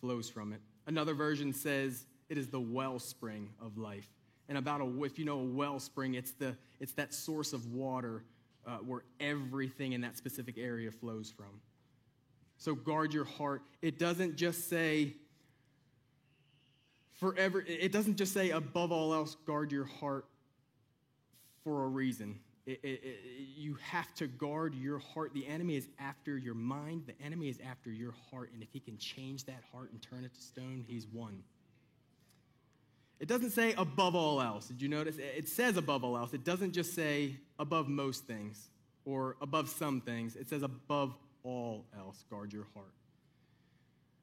flows from it. Another version says it is the wellspring of life. And about a, if you know a wellspring, it's, the, it's that source of water uh, where everything in that specific area flows from. So guard your heart. It doesn't just say, forever, it doesn't just say, above all else, guard your heart for a reason. It, it, you have to guard your heart. The enemy is after your mind, the enemy is after your heart. And if he can change that heart and turn it to stone, he's won. It doesn't say above all else. Did you notice? It says above all else. It doesn't just say above most things or above some things. It says above all else, guard your heart.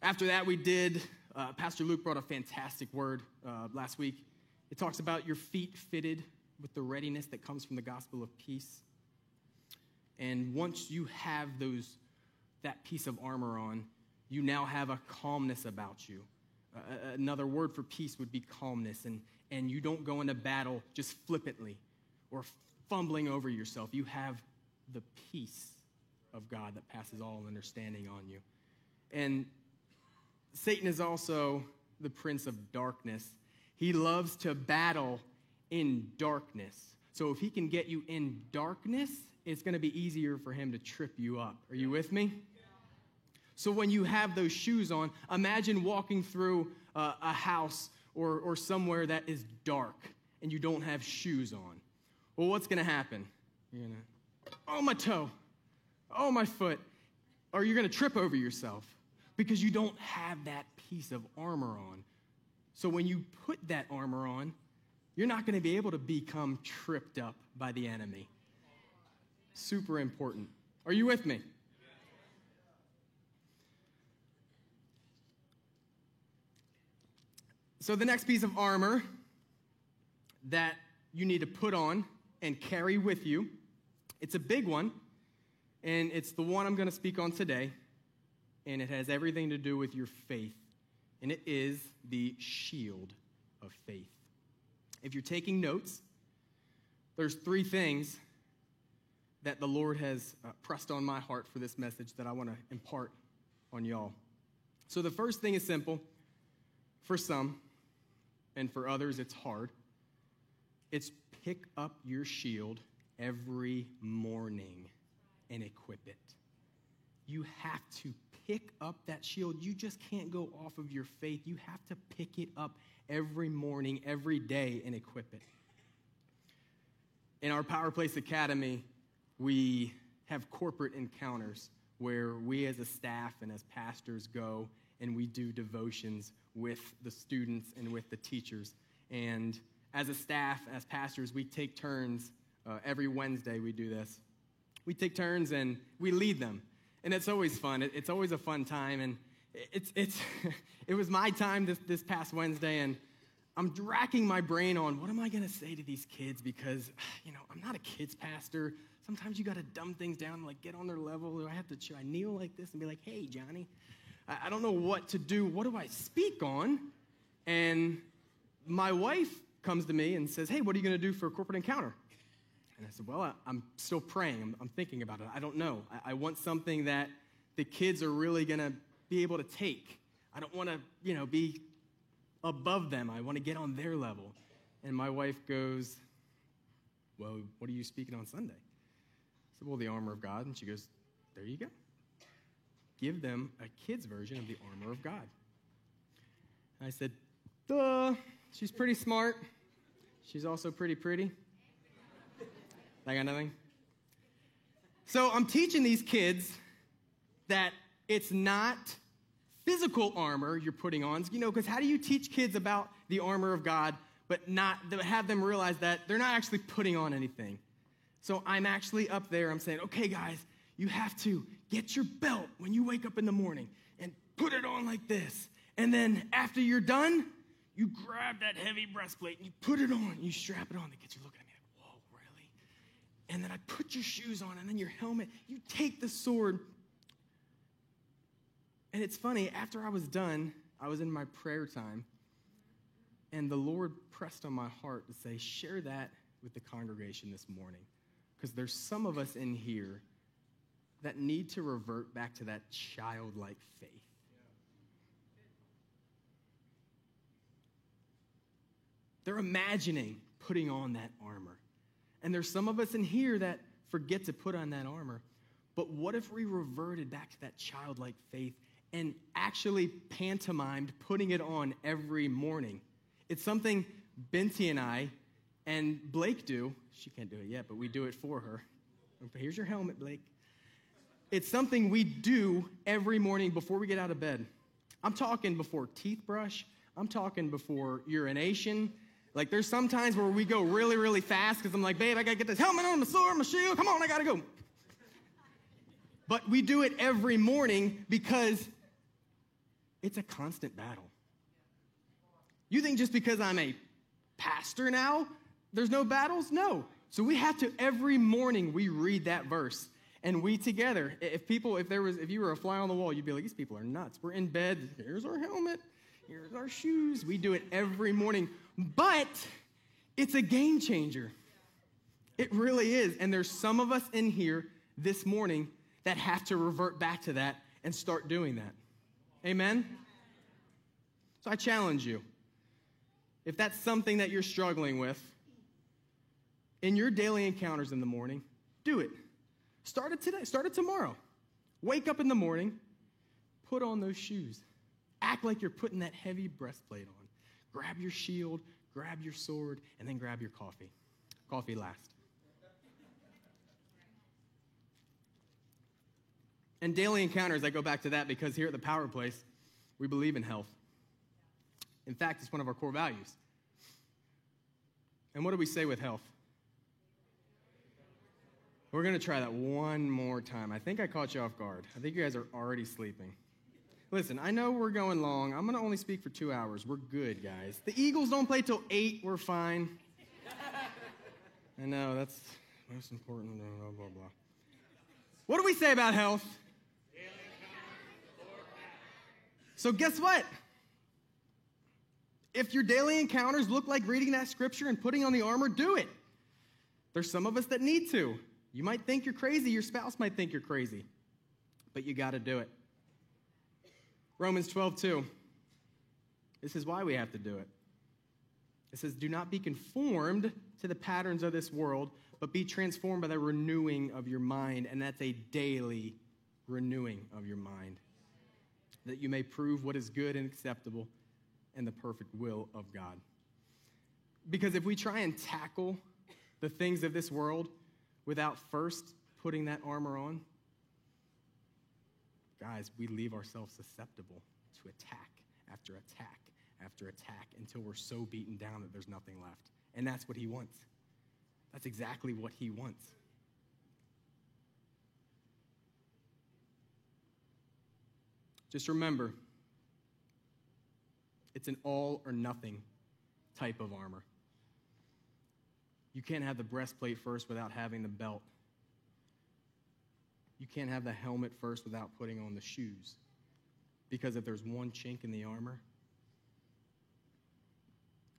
After that, we did, uh, Pastor Luke brought a fantastic word uh, last week. It talks about your feet fitted with the readiness that comes from the gospel of peace. And once you have those, that piece of armor on, you now have a calmness about you. Uh, another word for peace would be calmness, and, and you don't go into battle just flippantly or fumbling over yourself. You have the peace of God that passes all understanding on you. And Satan is also the prince of darkness. He loves to battle in darkness. So if he can get you in darkness, it's going to be easier for him to trip you up. Are you with me? So when you have those shoes on, imagine walking through a house or, or somewhere that is dark and you don't have shoes on. Well, what's going to happen? You're going to, oh, my toe. Oh, my foot. Or you're going to trip over yourself because you don't have that piece of armor on. So when you put that armor on, you're not going to be able to become tripped up by the enemy. Super important. Are you with me? So, the next piece of armor that you need to put on and carry with you, it's a big one, and it's the one I'm going to speak on today, and it has everything to do with your faith, and it is the shield of faith. If you're taking notes, there's three things that the Lord has uh, pressed on my heart for this message that I want to impart on y'all. So, the first thing is simple for some, and for others it's hard. It's pick up your shield every morning and equip it. You have to pick up that shield. You just can't go off of your faith. You have to pick it up every morning, every day, and equip it. In our Power Place Academy, we have corporate encounters where we as a staff and as pastors go and we do devotions with the students and with the teachers. And as a staff, as pastors, we take turns. Uh, every Wednesday, we do this. We take turns and we lead them. And it's always fun. It's always a fun time. And it's, it's, it was my time this, this past Wednesday, and I'm racking my brain on what am I going to say to these kids because, you know, I'm not a kids pastor. Sometimes you got to dumb things down, like get on their level. Do I have to, I kneel like this and be like, hey, Johnny? I, I don't know what to do. What do I speak on? And my wife comes to me and says, hey, what are you going to do for a corporate encounter? And I said, Well, I, am still praying. I'm, I'm, thinking about it. I don't know. I, I want something that the kids are really going to be able to take. I don't want to, you know, be above them. I want to get on their level. And my wife goes, Well, what are you speaking on Sunday? I said, Well, the armor of God. And she goes, There you go. Give them a kid's version of the armor of God. And I said, Duh. She's pretty smart. She's also pretty pretty. I got nothing? So I'm teaching these kids that it's not physical armor you're putting on. You know, because how do you teach kids about the armor of God, but not have them realize that they're not actually putting on anything? So I'm actually up there, I'm saying, okay, guys, you have to get your belt when you wake up in the morning and put it on like this. And then after you're done, you grab that heavy breastplate and you put it on, you strap it on. The kids are looking at me like, whoa, really? and then I put your shoes on and then your helmet. You take the sword. And it's funny, after I was done, I was in my prayer time, and the Lord pressed on my heart to say, share that with the congregation this morning. Because there's some of us in here that need to revert back to that childlike faith. They're imagining putting on that armor. And there's some of us in here that forget to put on that armor. But what if we reverted back to that childlike faith and actually pantomimed putting it on every morning? It's something Binty and I and Blake do. She can't do it yet, but we do it for her. Here's your helmet, Blake. It's something we do every morning before we get out of bed. I'm talking before teeth brush, I'm talking before urination, like there's some times where we go really, really fast because I'm like, babe, I gotta get this helmet on, my sword, my shield. Come on, I gotta go. But we do it every morning because it's a constant battle. You think just because I'm a pastor now, there's no battles? No. So we have to every morning we read that verse and we together. If people, if there was, if you were a fly on the wall, you'd be like, these people are nuts. We're in bed. Here's our helmet. Here's our shoes. We do it every morning but it's a game changer. It really is. And there's some of us in here this morning that have to revert back to that and start doing that. Amen? So I challenge you. If that's something that you're struggling with, in your daily encounters in the morning, do it. Start it today, start it tomorrow. Wake up in the morning, put on those shoes. Act like you're putting that heavy breastplate on grab your shield, grab your sword, and then grab your coffee. Coffee last. And daily encounters, I go back to that because here at the Power Place, we believe in health. In fact, it's one of our core values. And what do we say with health? We're going to try that one more time. I think I caught you off guard. I think you guys are already sleeping. Listen, I know we're going long. I'm going to only speak for two hours. We're good, guys. The Eagles don't play till 8. We're fine. I know, that's most important. Blah, blah, blah. What do we say about health? So, guess what? If your daily encounters look like reading that scripture and putting on the armor, do it. There's some of us that need to. You might think you're crazy, your spouse might think you're crazy, but you got to do it. Romans 12, 2. This is why we have to do it. It says, Do not be conformed to the patterns of this world, but be transformed by the renewing of your mind. And that's a daily renewing of your mind, that you may prove what is good and acceptable and the perfect will of God. Because if we try and tackle the things of this world without first putting that armor on, guys, we leave ourselves susceptible to attack after attack after attack until we're so beaten down that there's nothing left. And that's what he wants. That's exactly what he wants. Just remember, it's an all or nothing type of armor. You can't have the breastplate first without having the belt. You can't have the helmet first without putting on the shoes. Because if there's one chink in the armor,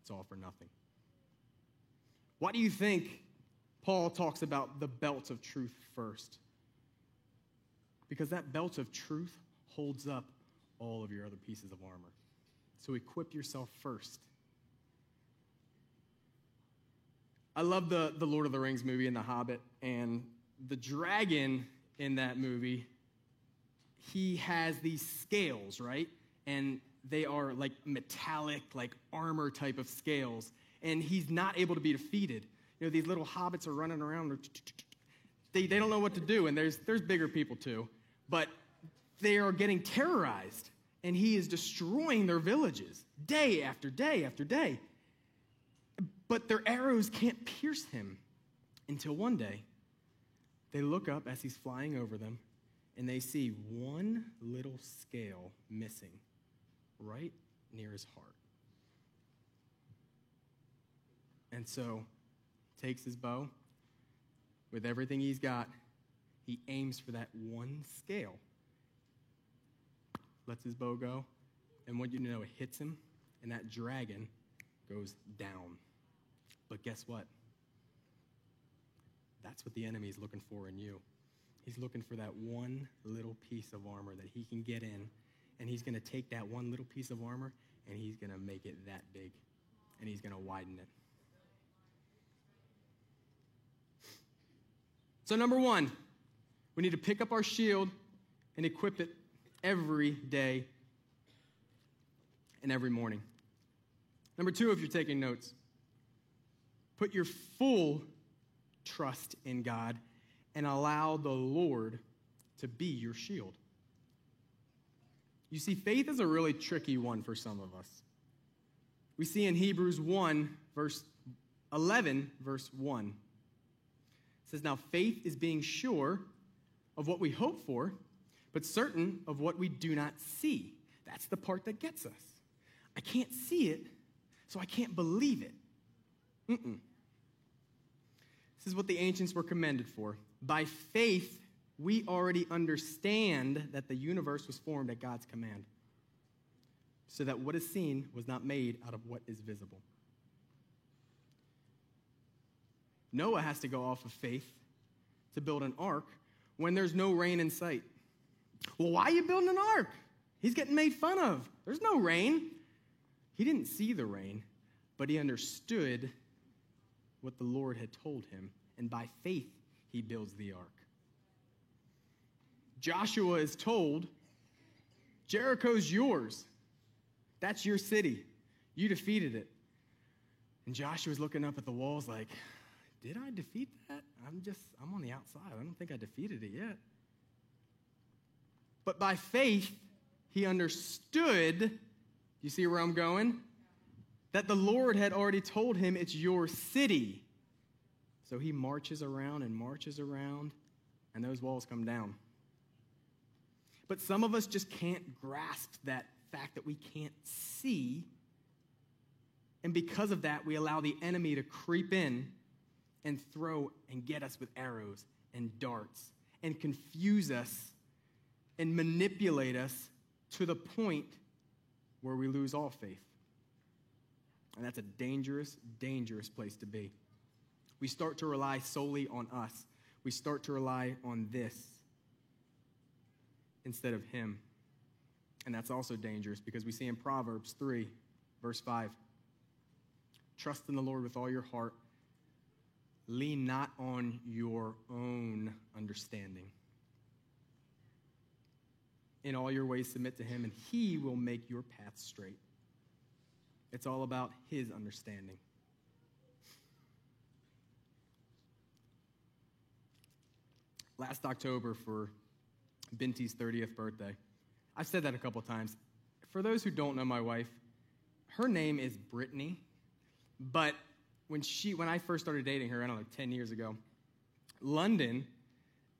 it's all for nothing. Why do you think Paul talks about the belt of truth first? Because that belt of truth holds up all of your other pieces of armor. So equip yourself first. I love the, the Lord of the Rings movie and The Hobbit, and the dragon in that movie, he has these scales, right? And they are like metallic, like armor type of scales. And he's not able to be defeated. You know, these little hobbits are running around. They, they don't know what to do, and there's, there's bigger people too. But they are getting terrorized, and he is destroying their villages day after day after day. But their arrows can't pierce him until one day they look up as he's flying over them and they see one little scale missing right near his heart. And so takes his bow with everything he's got, he aims for that one scale. Lets his bow go, and what you know, it hits him, and that dragon goes down. But guess what? That's what the enemy is looking for in you. He's looking for that one little piece of armor that he can get in, and he's going to take that one little piece of armor and he's going to make it that big, and he's going to widen it. So, number one, we need to pick up our shield and equip it every day and every morning. Number two, if you're taking notes, put your full trust in God and allow the Lord to be your shield. You see, faith is a really tricky one for some of us. We see in Hebrews 1, verse 11, verse 1. It says, Now faith is being sure of what we hope for, but certain of what we do not see. That's the part that gets us. I can't see it, so I can't believe it. Mm-mm. This is what the ancients were commended for. By faith, we already understand that the universe was formed at God's command, so that what is seen was not made out of what is visible. Noah has to go off of faith to build an ark when there's no rain in sight. Well, why are you building an ark? He's getting made fun of. There's no rain. He didn't see the rain, but he understood what the Lord had told him, and by faith, he builds the ark. Joshua is told, Jericho's yours. That's your city. You defeated it. And Joshua's looking up at the walls like, did I defeat that? I'm just, I'm on the outside. I don't think I defeated it yet. But by faith, he understood, you see where I'm going? That the Lord had already told him it's your city. So he marches around and marches around, and those walls come down. But some of us just can't grasp that fact that we can't see. And because of that, we allow the enemy to creep in and throw and get us with arrows and darts and confuse us and manipulate us to the point where we lose all faith. And that's a dangerous, dangerous place to be. We start to rely solely on us. We start to rely on this instead of Him. And that's also dangerous because we see in Proverbs 3, verse 5 Trust in the Lord with all your heart, lean not on your own understanding. In all your ways, submit to Him, and He will make your path straight. It's all about His understanding. Last October, for Binti's 30th birthday. I've said that a couple times. For those who don't know my wife, her name is Brittany, but when she when I first started dating her, I don't know, 10 years ago, London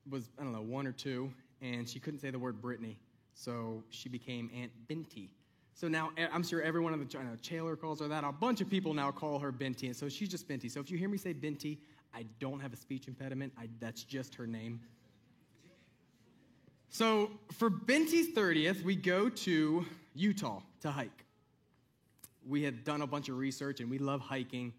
was, I don't know, one or two, and she couldn't say the word Brittany. So she became Aunt Binti. So now I'm sure everyone in the I Chandler calls her that. A bunch of people now call her Binti, and so she's just Binti. So if you hear me say Binti, I don't have a speech impediment. I, that's just her name. So for Binti's 30th, we go to Utah to hike. We had done a bunch of research and we love hiking.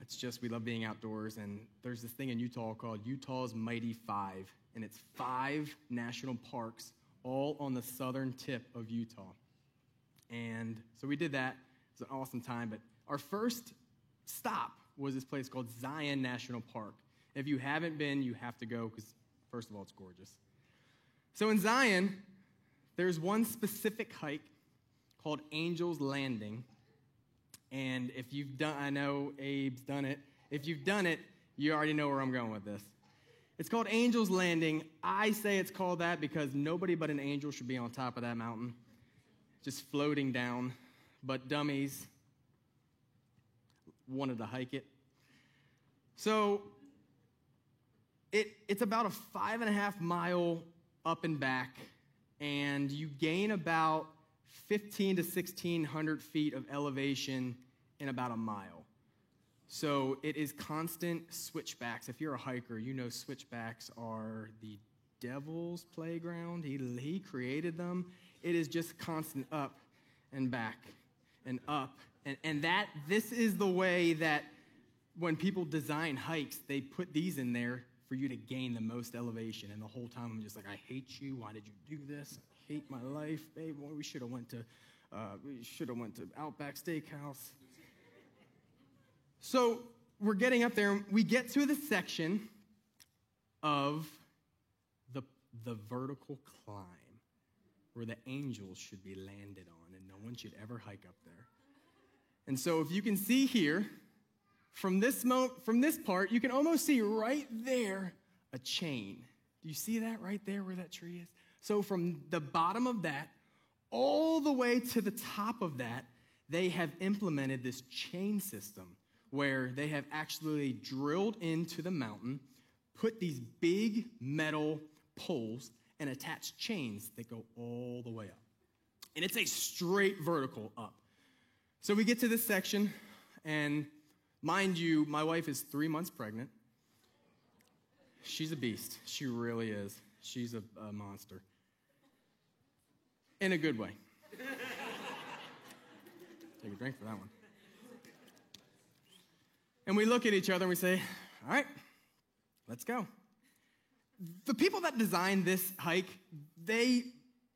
It's just we love being outdoors. And there's this thing in Utah called Utah's Mighty Five, and it's five national parks all on the southern tip of Utah. And so we did that. It was an awesome time. But our first stop was this place called Zion National Park. If you haven't been, you have to go because, first of all, it's gorgeous. So in Zion, there's one specific hike called Angel's Landing. And if you've done, I know Abe's done it. If you've done it, you already know where I'm going with this. It's called Angel's Landing. I say it's called that because nobody but an angel should be on top of that mountain, just floating down. But dummies wanted to hike it. So it, it's about a five and a half mile up and back, and you gain about 15 to 1600 feet of elevation in about a mile. So it is constant switchbacks. If you're a hiker, you know switchbacks are the devil's playground. He, he created them. It is just constant up and back and up. And, and that, this is the way that when people design hikes, they put these in there for you to gain the most elevation. And the whole time I'm just like, I hate you. Why did you do this? I hate my life, babe. Well, we should have went to, uh, we should have went to Outback Steakhouse. So we're getting up there. And we get to the section of the the vertical climb where the angels should be landed on, and no one should ever hike up there. And so, if you can see here, from this, mo- from this part, you can almost see right there a chain. Do you see that right there where that tree is? So, from the bottom of that all the way to the top of that, they have implemented this chain system where they have actually drilled into the mountain, put these big metal poles, and attached chains that go all the way up. And it's a straight vertical up. So we get to this section, and Mind you, my wife is three months pregnant. She's a beast. She really is. She's a, a monster. In a good way. Take a drink for that one. And we look at each other and we say, all right, let's go. The people that designed this hike, they,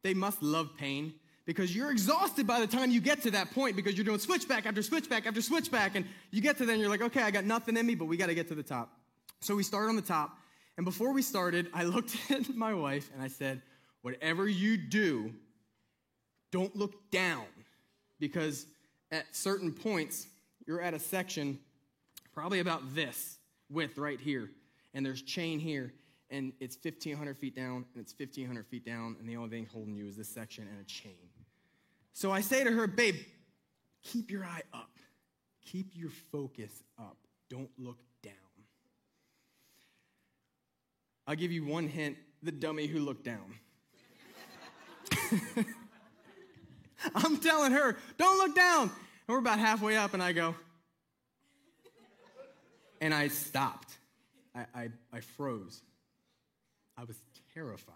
they must love pain because you're exhausted by the time you get to that point because you're doing switchback after switchback after switchback. And you get to then you're like, okay, I got nothing in me, but we got to get to the top. So we start on the top. And before we started, I looked at my wife and I said, whatever you do, don't look down because at certain points, you're at a section probably about this width right here. And there's chain here and it's 1,500 feet down, and it's 1,500 feet down, and the only thing holding you is this section and a chain. So I say to her, babe, keep your eye up. Keep your focus up. Don't look down. I'll give you one hint the dummy who looked down. I'm telling her, don't look down. And we're about halfway up, and I go, and I stopped. I, I, I froze. I was terrified.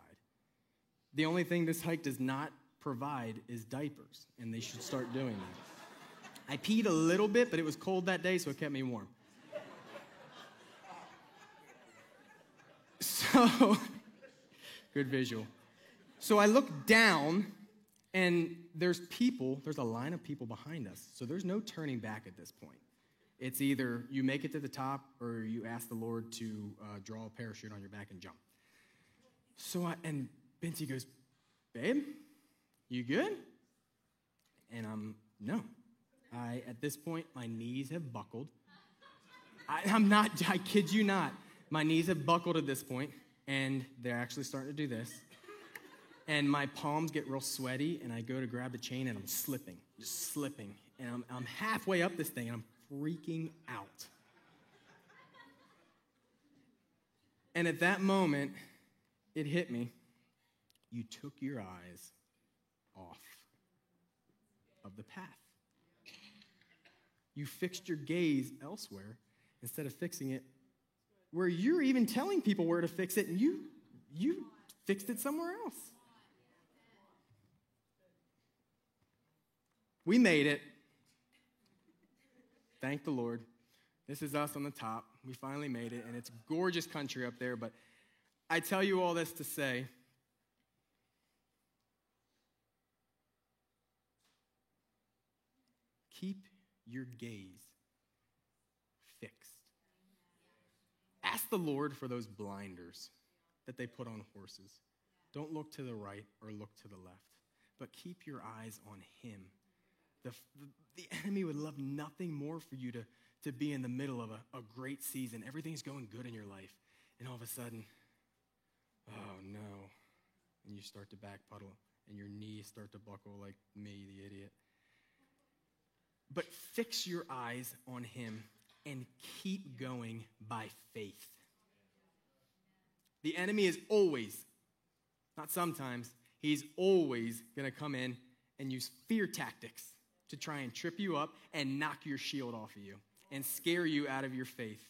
The only thing this hike does not provide is diapers, and they should start doing that. I peed a little bit, but it was cold that day, so it kept me warm. So, good visual. So I look down, and there's people, there's a line of people behind us. So there's no turning back at this point. It's either you make it to the top or you ask the Lord to uh, draw a parachute on your back and jump. So I, and Binti goes, Babe, you good? And I'm, no. I, at this point, my knees have buckled. I, I'm not, I kid you not. My knees have buckled at this point, and they're actually starting to do this. and my palms get real sweaty, and I go to grab the chain, and I'm slipping, just slipping. And I'm, I'm halfway up this thing, and I'm freaking out. And at that moment, it hit me. You took your eyes off of the path. You fixed your gaze elsewhere instead of fixing it where you're even telling people where to fix it and you you fixed it somewhere else. We made it. Thank the Lord. This is us on the top. We finally made it, and it's gorgeous country up there. But I tell you all this to say keep your gaze fixed. Ask the Lord for those blinders that they put on horses. Don't look to the right or look to the left, but keep your eyes on Him. The, the, enemy would love nothing more for you to, to be in the middle of a, a great season. Everything's going good in your life, and all of a sudden, oh no. And you start to backpedal, and your knees start to buckle like me, the idiot. But fix your eyes on Him and keep going by faith. The enemy is always, not sometimes, he's always going to come in and use fear tactics to try and trip you up and knock your shield off of you and scare you out of your faith.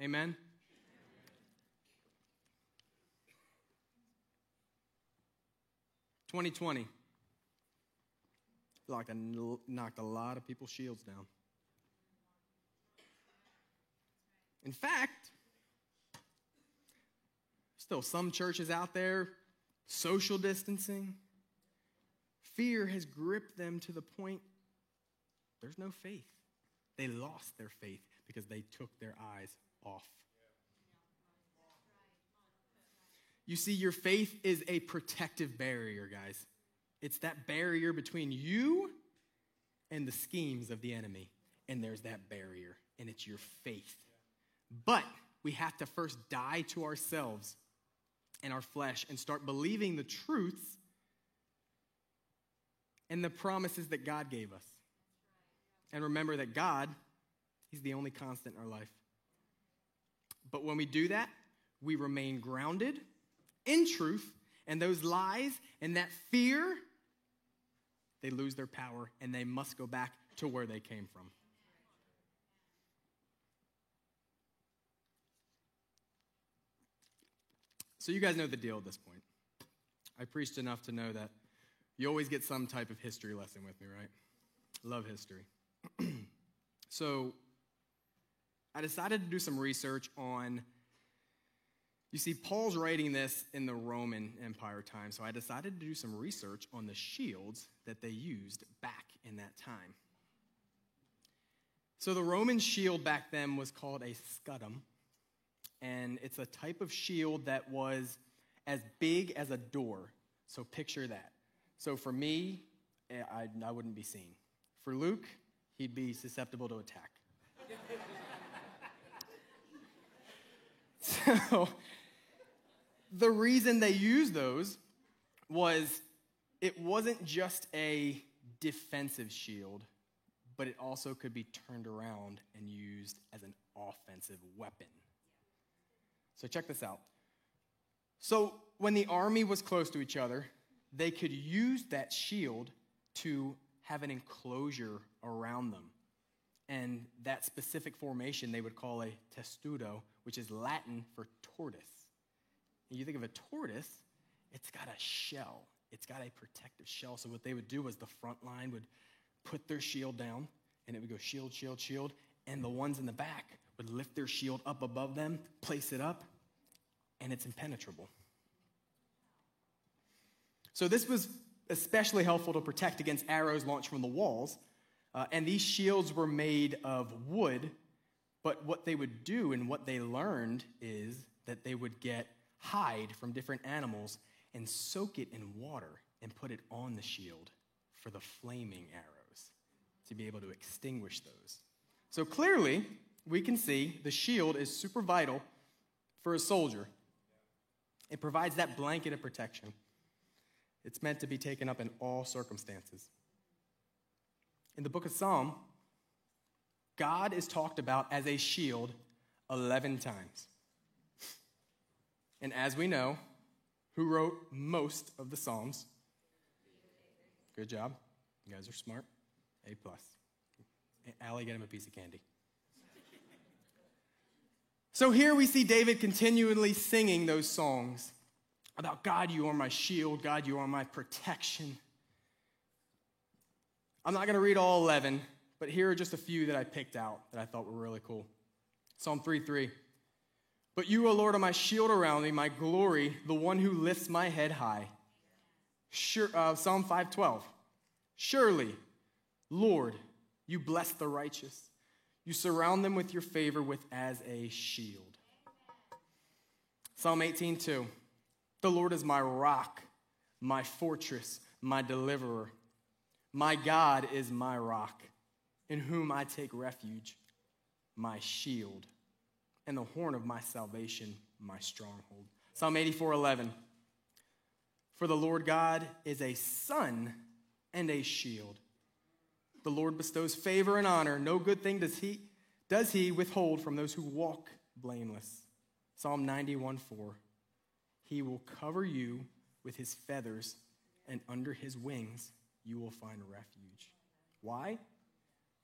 Amen? Twenty twenty knocked a, knocked a lot of people's shields down. In fact, still some churches out there, social distancing, fear has gripped them to the point there's no faith. They lost their faith because they took their eyes off. You see, your faith is a protective barrier, guys. It's that barrier between you and the schemes of the enemy. And there's that barrier, and it's your faith. But we have to first die to ourselves and our flesh and start believing the truths and the promises that God gave us. And remember that God, He's the only constant in our life. But when we do that, we remain grounded in truth, and those lies and that fear, they lose their power and they must go back to where they came from. So, you guys know the deal at this point. I preached enough to know that you always get some type of history lesson with me, right? Love history. so, I decided to do some research on. You see, Paul's writing this in the Roman Empire time, so I decided to do some research on the shields that they used back in that time. So, the Roman shield back then was called a scutum, and it's a type of shield that was as big as a door. So picture that. So for me, eh, I, I wouldn't be seen. For Luke, he'd be susceptible to attack. so the reason they used those was it wasn't just a defensive shield, but it also could be turned around and used as an offensive weapon. So check this out. So when the army was close to each other, they could use that shield to have an enclosure around them. And that specific formation they would call a testudo, which is Latin for tortoise. And you think of a tortoise, it's got a shell. It's got a protective shell. So what they would do was the front line would put their shield down, and it would go shield, shield, shield, and the ones in the back would lift their shield up above them, place it up, and it's impenetrable. So, this was especially helpful to protect against arrows launched from the walls. Uh, and these shields were made of wood, but what they would do and what they learned is that they would get hide from different animals and soak it in water and put it on the shield for the flaming arrows to be able to extinguish those. So clearly, we can see the shield is super vital for a soldier. It provides that blanket of protection. It's meant to be taken up in all circumstances. In the book of Psalm, God is talked about as a shield 11 times. And as we know, who wrote most of the Psalms? Good job. You guys are smart. A plus. Allie, get him a piece of candy. So here we see David continually singing those songs about God, you are my shield, God, you are my protection. I'm not going to read all 11, but here are just a few that I picked out that I thought were really cool. Psalm 3 3. But you, O Lord, are my shield around me, my glory, the one who lifts my head high. Sure, uh, Psalm 512. Surely, Lord, you bless the righteous. You surround them with your favor with as a shield. Psalm 18:2. The Lord is my rock, my fortress, my deliverer. My God is my rock, in whom I take refuge, my shield, and the horn of my salvation, my stronghold. Psalm 84:11. For the Lord God is a sun and a shield. The Lord bestows favor and honor. No good thing does he, does he withhold from those who walk blameless. Psalm 91 4. He will cover you with his feathers, and under his wings you will find refuge. Why?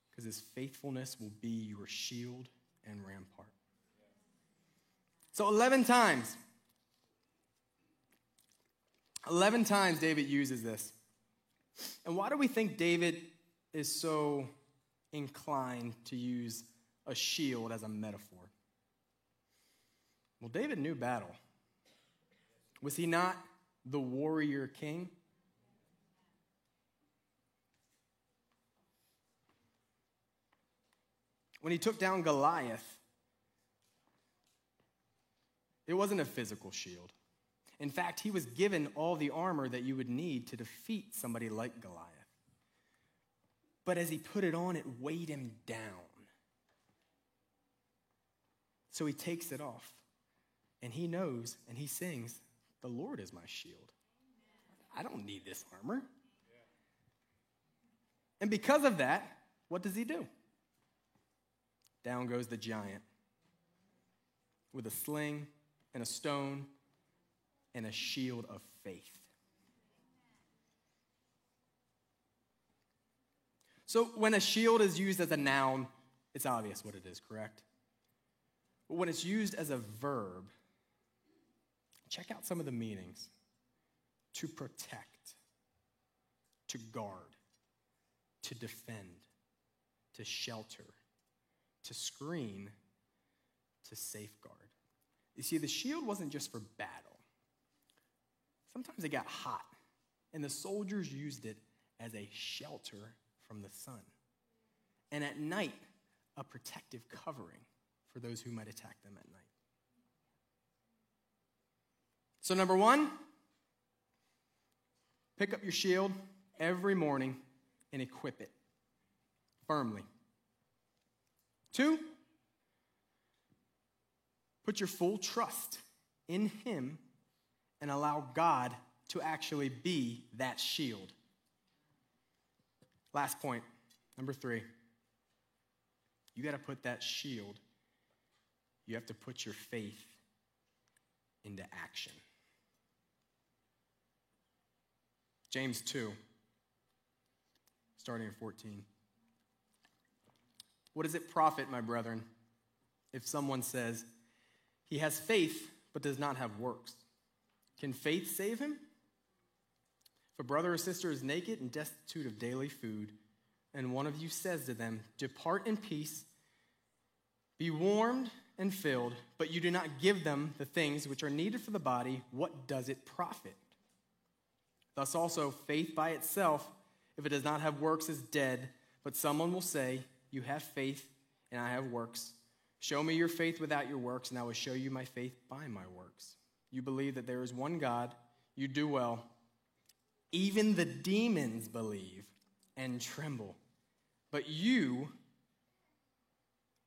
Because his faithfulness will be your shield and rampart. So, 11 times. 11 times David uses this. And why do we think David is so inclined to use a shield as a metaphor? Well, David knew battle. Was he not the warrior king? When he took down Goliath, it wasn't a physical shield. In fact, he was given all the armor that you would need to defeat somebody like Goliath. But as he put it on, it weighed him down. So he takes it off. And he knows and he sings, The Lord is my shield. I don't need this armor. And because of that, what does he do? Down goes the giant with a sling and a stone and a shield of faith. So, when a shield is used as a noun, it's obvious what it is, correct? But when it's used as a verb, check out some of the meanings to protect, to guard, to defend, to shelter, to screen, to safeguard. You see, the shield wasn't just for battle. Sometimes it got hot, and the soldiers used it as a shelter from the sun. And at night, a protective covering for those who might attack them at night. So, number one, pick up your shield every morning and equip it firmly. Two, put your full trust in Him and allow God to actually be that shield. Last point, number three. You got to put that shield, you have to put your faith into action. James 2, starting at 14. What does it profit, my brethren, if someone says, he has faith but does not have works? Can faith save him? If a brother or sister is naked and destitute of daily food, and one of you says to them, Depart in peace, be warmed and filled, but you do not give them the things which are needed for the body, what does it profit? Thus also, faith by itself, if it does not have works, is dead. But someone will say, You have faith, and I have works. Show me your faith without your works, and I will show you my faith by my works. You believe that there is one God, you do well. Even the demons believe and tremble. But you,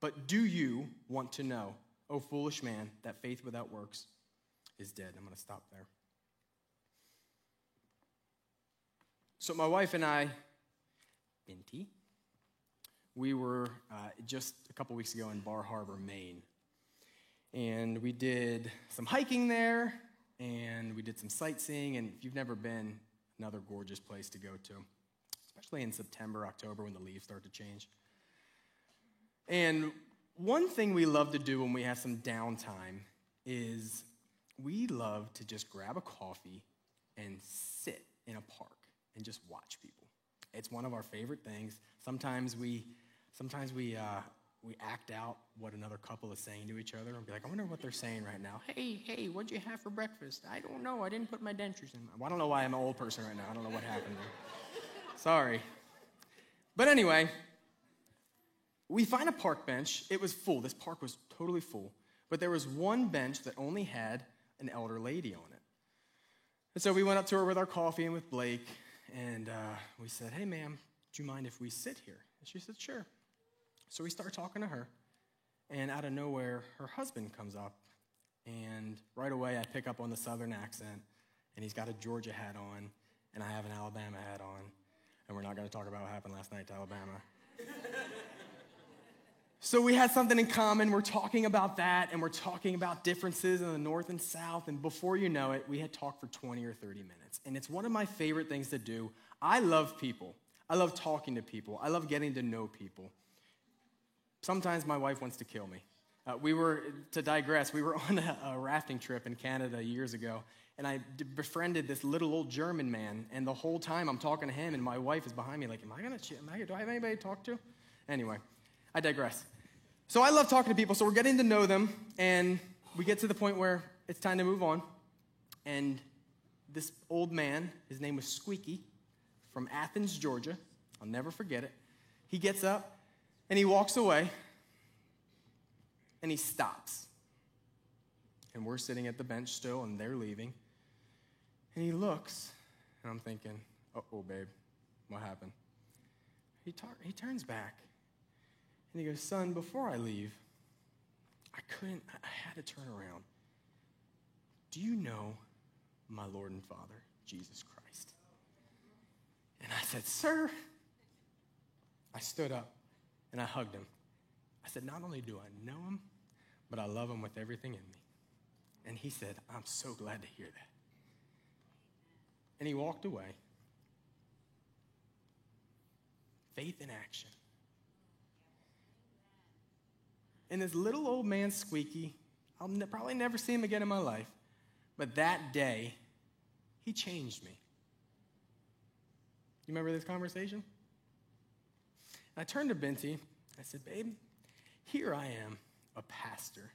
but do you want to know, O foolish man, that faith without works is dead. I'm going to stop there. So, my wife and I, Binti, we were uh, just a couple weeks ago in Bar Harbor, Maine. And we did some hiking there, and we did some sightseeing. And if you've never been, another gorgeous place to go to, especially in September, October when the leaves start to change. And one thing we love to do when we have some downtime is we love to just grab a coffee and sit in a park and just watch people. It's one of our favorite things. Sometimes we, sometimes we, uh, we act out what another couple is saying to each other and be like, I wonder what they're saying right now. Hey, hey, what'd you have for breakfast? I don't know. I didn't put my dentures in. Well, I don't know why I'm an old person right now. I don't know what happened. Sorry. But anyway, we find a park bench. It was full. This park was totally full. But there was one bench that only had an elder lady on it. And so we went up to her with our coffee and with Blake, and uh, we said, Hey, ma'am, do you mind if we sit here? And she said, Sure. So we start talking to her, and out of nowhere, her husband comes up, and right away I pick up on the southern accent, and he's got a Georgia hat on, and I have an Alabama hat on, and we're not going to talk about what happened last night to Alabama. So we had something in common. We're talking about that, and we're talking about differences in the North and South. And before you know it, we had talked for 20 or 30 minutes. And it's one of my favorite things to do. I love people. I love talking to people. I love getting to know people. Sometimes my wife wants to kill me. Uh, we were, to digress, we were on a, a, rafting trip in Canada years ago, and I befriended this little old German man. And the whole time I'm talking to him, and my wife is behind me, like, Am I gonna, am I, do I have anybody to talk to? Anyway, I digress. So I love talking to people, so we're getting to know them, and we get to the point where it's time to move on. And this old man, his name was Squeaky, from Athens, Georgia. I'll never forget it. He gets up and he walks away and he stops. And we're sitting at the bench still, and they're leaving. And he looks, and I'm thinking, oh, babe, what happened? He, tar- he turns back and he goes, Son, before I leave, I couldn't, I had to turn around. Do you know my Lord and Father, Jesus Christ? And I said, Sir. I stood up and I hugged him. I said, Not only do I know him, but I love him with everything in me. And he said, I'm so glad to hear that. And he walked away. Faith in action. And this little old man, Squeaky, I'll ne- probably never see him again in my life, but that day, he changed me. You remember this conversation? And I turned to Binti. I said, Babe, here I am, a pastor.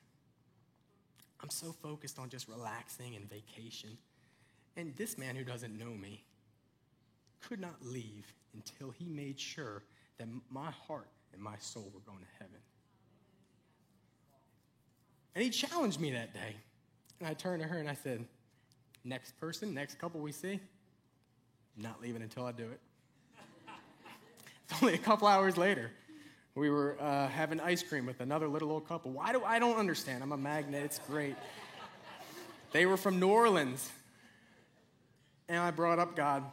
I'm so focused on just relaxing and vacation. And this man who doesn't know me could not leave until he made sure that my heart and my soul were going to heaven. And he challenged me that day. And I turned to her and I said, Next person, next couple we see, not leaving until I do it. it's only a couple hours later. We were uh, having ice cream with another little old couple. Why do I don't understand? I'm a magnet. It's great. they were from New Orleans, and I brought up God.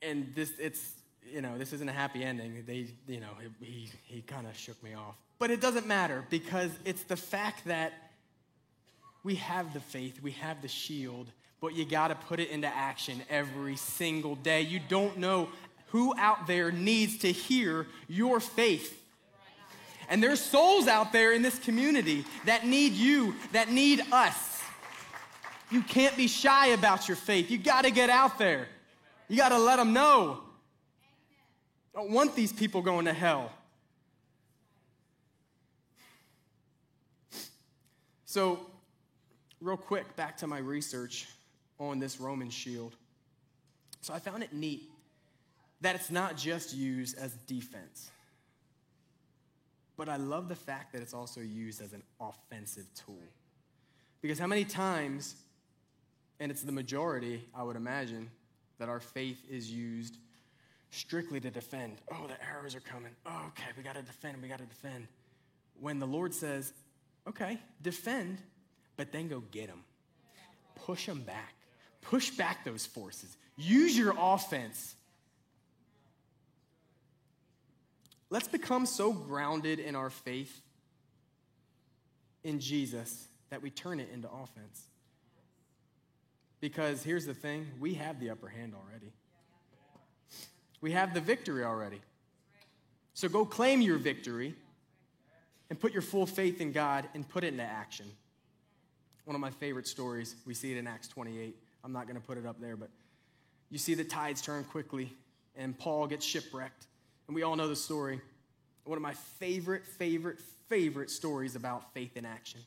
And this, it's you know, this isn't a happy ending. They, you know, he he kind of shook me off. But it doesn't matter because it's the fact that we have the faith, we have the shield, but you got to put it into action every single day. You don't know who out there needs to hear your faith. And there's souls out there in this community that need you, that need us. You can't be shy about your faith. You got to get out there. You got to let them know. Don't want these people going to hell. So, real quick, back to my research on this Roman shield. So, I found it neat that it's not just used as defense, but I love the fact that it's also used as an offensive tool. Because how many times, and it's the majority, I would imagine, that our faith is used strictly to defend. Oh, the arrows are coming. Oh, okay, we got to defend, we got to defend. When the Lord says, okay, defend, but then go get them. Push them back. Push back those forces. Use your offense. Let's become so grounded in our faith in Jesus that we turn it into offense. Because here's the thing we have the upper hand already, we have the victory already. So go claim your victory and put your full faith in God and put it into action. One of my favorite stories, we see it in Acts 28. I'm not going to put it up there, but you see the tides turn quickly and Paul gets shipwrecked. And we all know the story. One of my favorite, favorite, favorite stories about faith in action.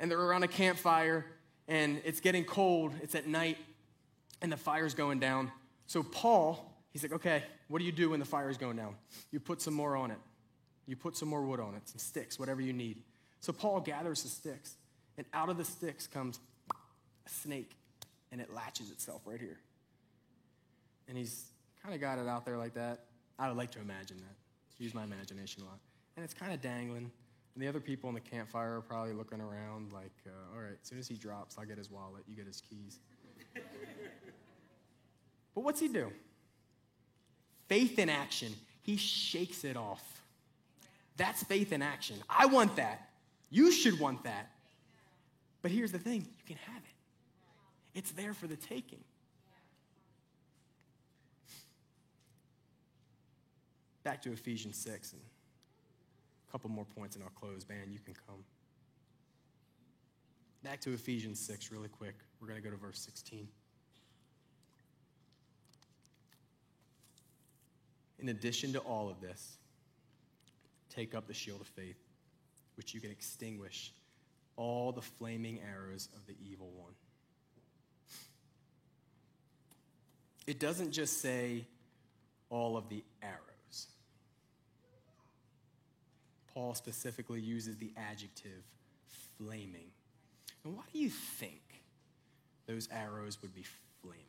And they're around a campfire and it's getting cold. It's at night and the fire's going down. So Paul, he's like, okay, what do you do when the fire's going down? You put some more on it. You put some more wood on it, some sticks, whatever you need. So Paul gathers the sticks, and out of the sticks comes a snake, and it latches itself right here. And he's kind of got it out there like that. I would like to imagine that. Use my imagination a lot. And it's kind of dangling. And the other people in the campfire are probably looking around like, uh, all right, as soon as he drops, I'll get his wallet, you get his keys. but what's he do? Faith in action. He shakes it off. That's faith in action. I want that. You should want that. But here's the thing you can have it, it's there for the taking. Back to Ephesians 6 and a couple more points and I'll close. Band, you can come. Back to Ephesians 6 really quick. We're going to go to verse 16. In addition to all of this, take up the shield of faith, which you can extinguish all the flaming arrows of the evil one. It doesn't just say all of the arrows. Paul specifically uses the adjective flaming. And why do you think those arrows would be flaming?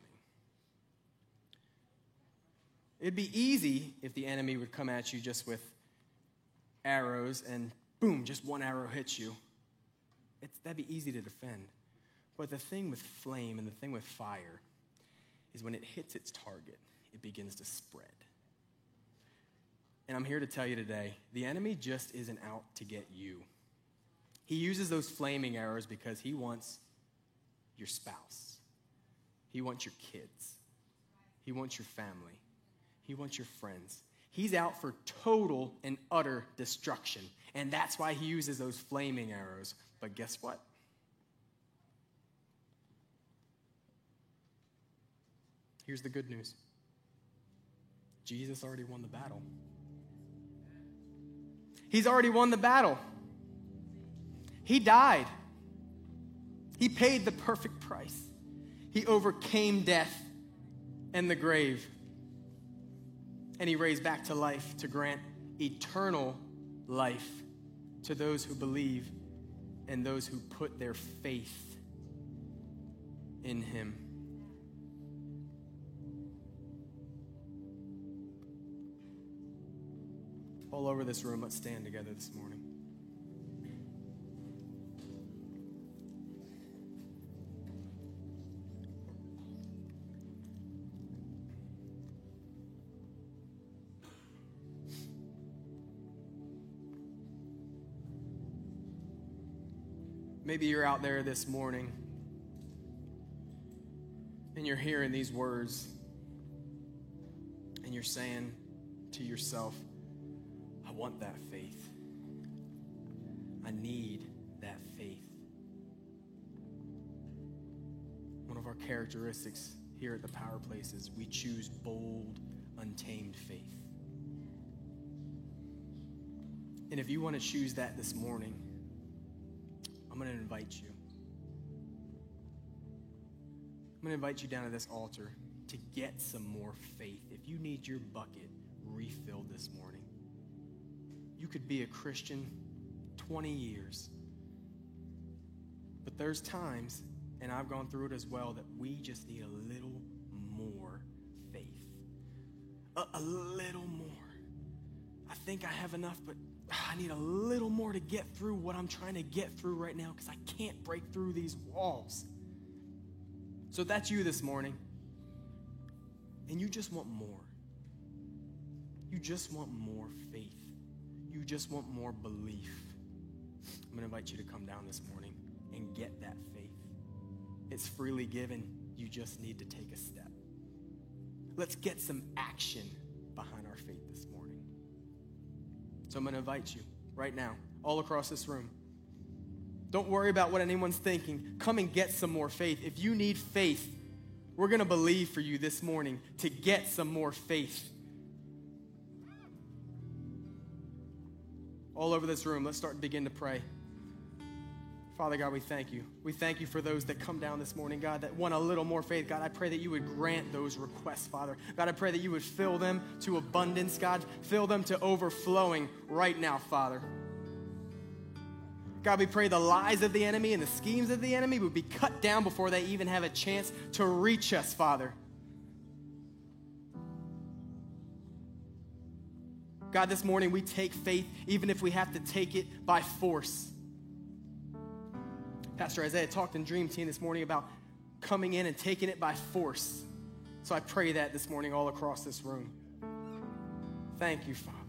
It'd be easy if the enemy would come at you just with arrows and boom, just one arrow hits you. It's, that'd be easy to defend. But the thing with flame and the thing with fire is when it hits its target, it begins to spread. And I'm here to tell you today the enemy just isn't out to get you. He uses those flaming arrows because he wants your spouse, he wants your kids, he wants your family, he wants your friends. He's out for total and utter destruction. And that's why he uses those flaming arrows. But guess what? Here's the good news Jesus already won the battle. He's already won the battle. He died. He paid the perfect price. He overcame death and the grave. And he raised back to life to grant eternal life to those who believe and those who put their faith in him. All over this room, let's stand together this morning. Maybe you're out there this morning and you're hearing these words and you're saying to yourself, I want that faith. I need that faith. One of our characteristics here at the Power Place is we choose bold, untamed faith. And if you want to choose that this morning, I'm going to invite you. I'm going to invite you down to this altar to get some more faith. If you need your bucket refilled this morning, you could be a Christian 20 years. But there's times, and I've gone through it as well, that we just need a little more faith. A, a little more. I think I have enough, but "Ah, I need a little more to get through what I'm trying to get through right now because I can't break through these walls. So if that's you this morning, and you just want more. You just want more faith. You just want more belief. I'm going to invite you to come down this morning and get that faith. It's freely given. You just need to take a step. Let's get some action behind our faith this morning. So I'm going to invite you right now, all across this room. Don't worry about what anyone's thinking. Come and get some more faith. If you need faith, we're going to believe for you this morning to get some more faith. All over this room, let's start and begin to pray. Father God, we thank you. We thank you for those that come down this morning, God, that want a little more faith. God, I pray that you would grant those requests, Father. God, I pray that you would fill them to abundance, God. Fill them to overflowing right now, Father. God, we pray the lies of the enemy and the schemes of the enemy would be cut down before they even have a chance to reach us, Father. God, this morning we take faith, even if we have to take it by force. Pastor Isaiah talked in Dream Team this morning about coming in and taking it by force. So I pray that this morning all across this room. Thank you, Father.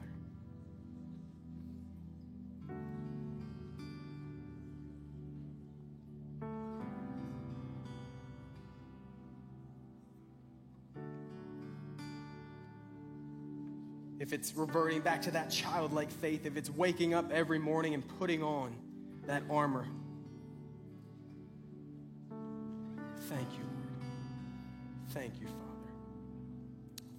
if it's reverting back to that childlike faith, if it's waking up every morning and putting on that armor. Thank you, Lord. Thank you, Father.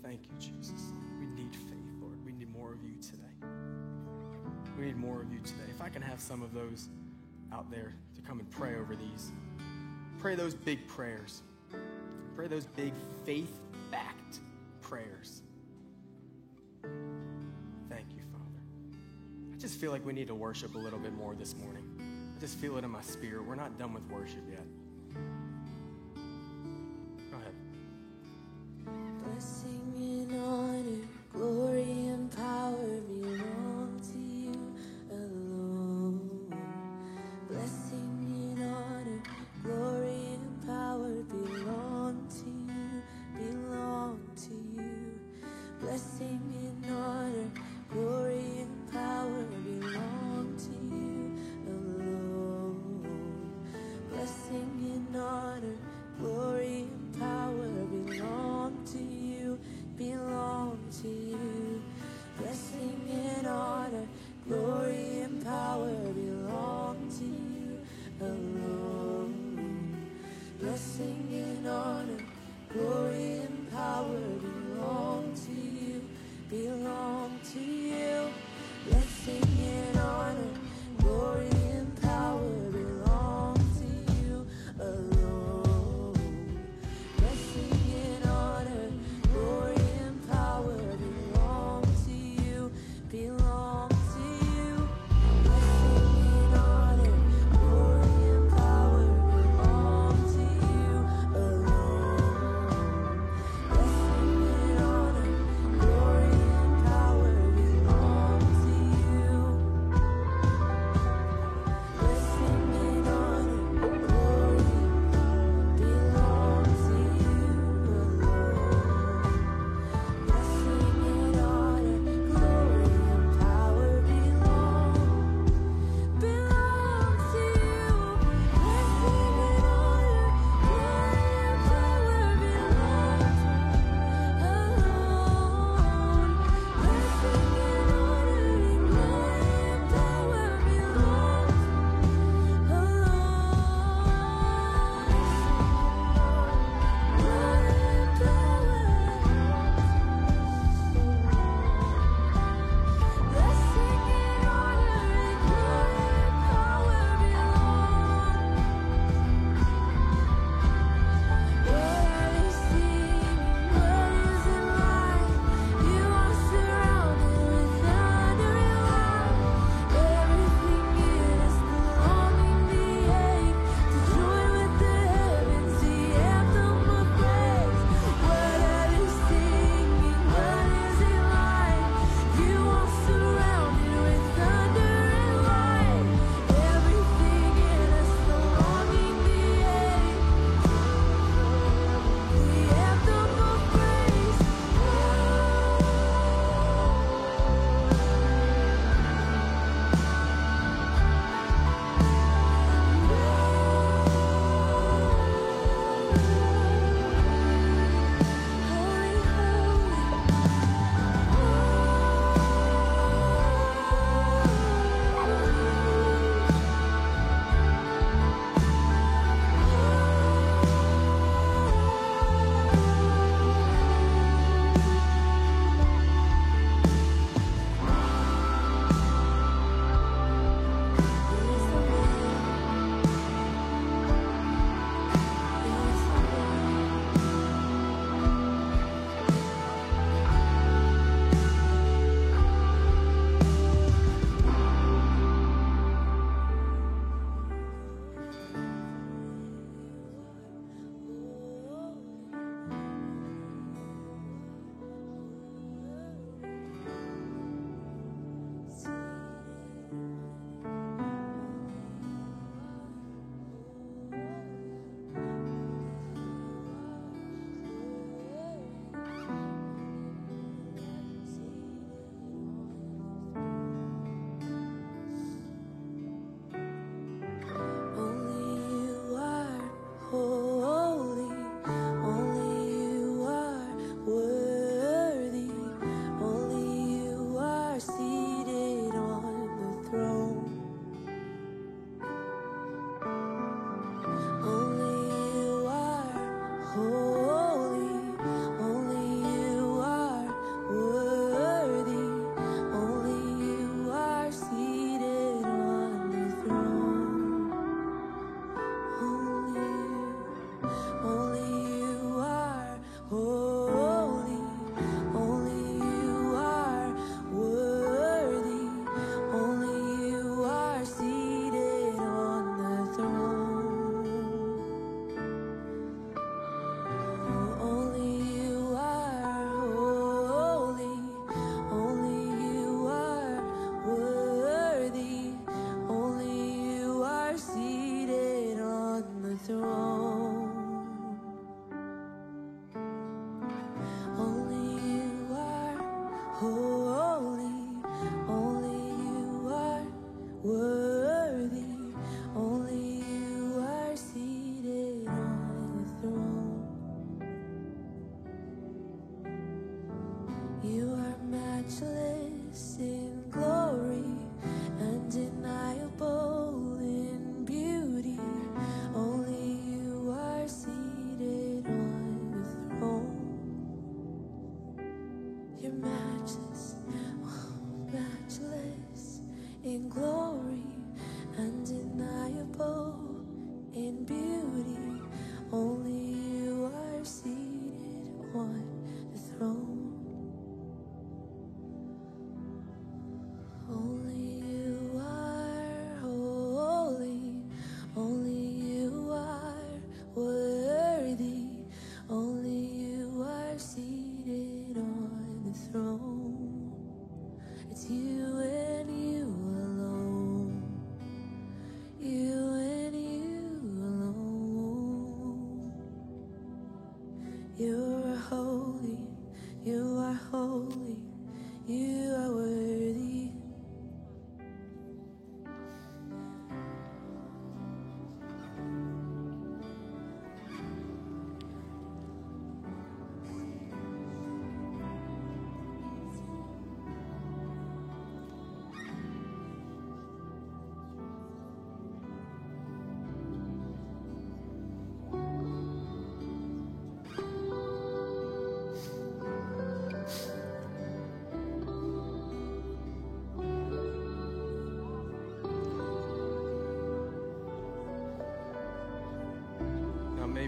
Thank you, Jesus. We need faith, Lord. We need more of you today. We need more of you today. If I can have some of those out there to come and pray over these, pray those big prayers. Pray those big faith backed prayers. Thank you, Father. I just feel like we need to worship a little bit more this morning. I just feel it in my spirit. We're not done with worship yet.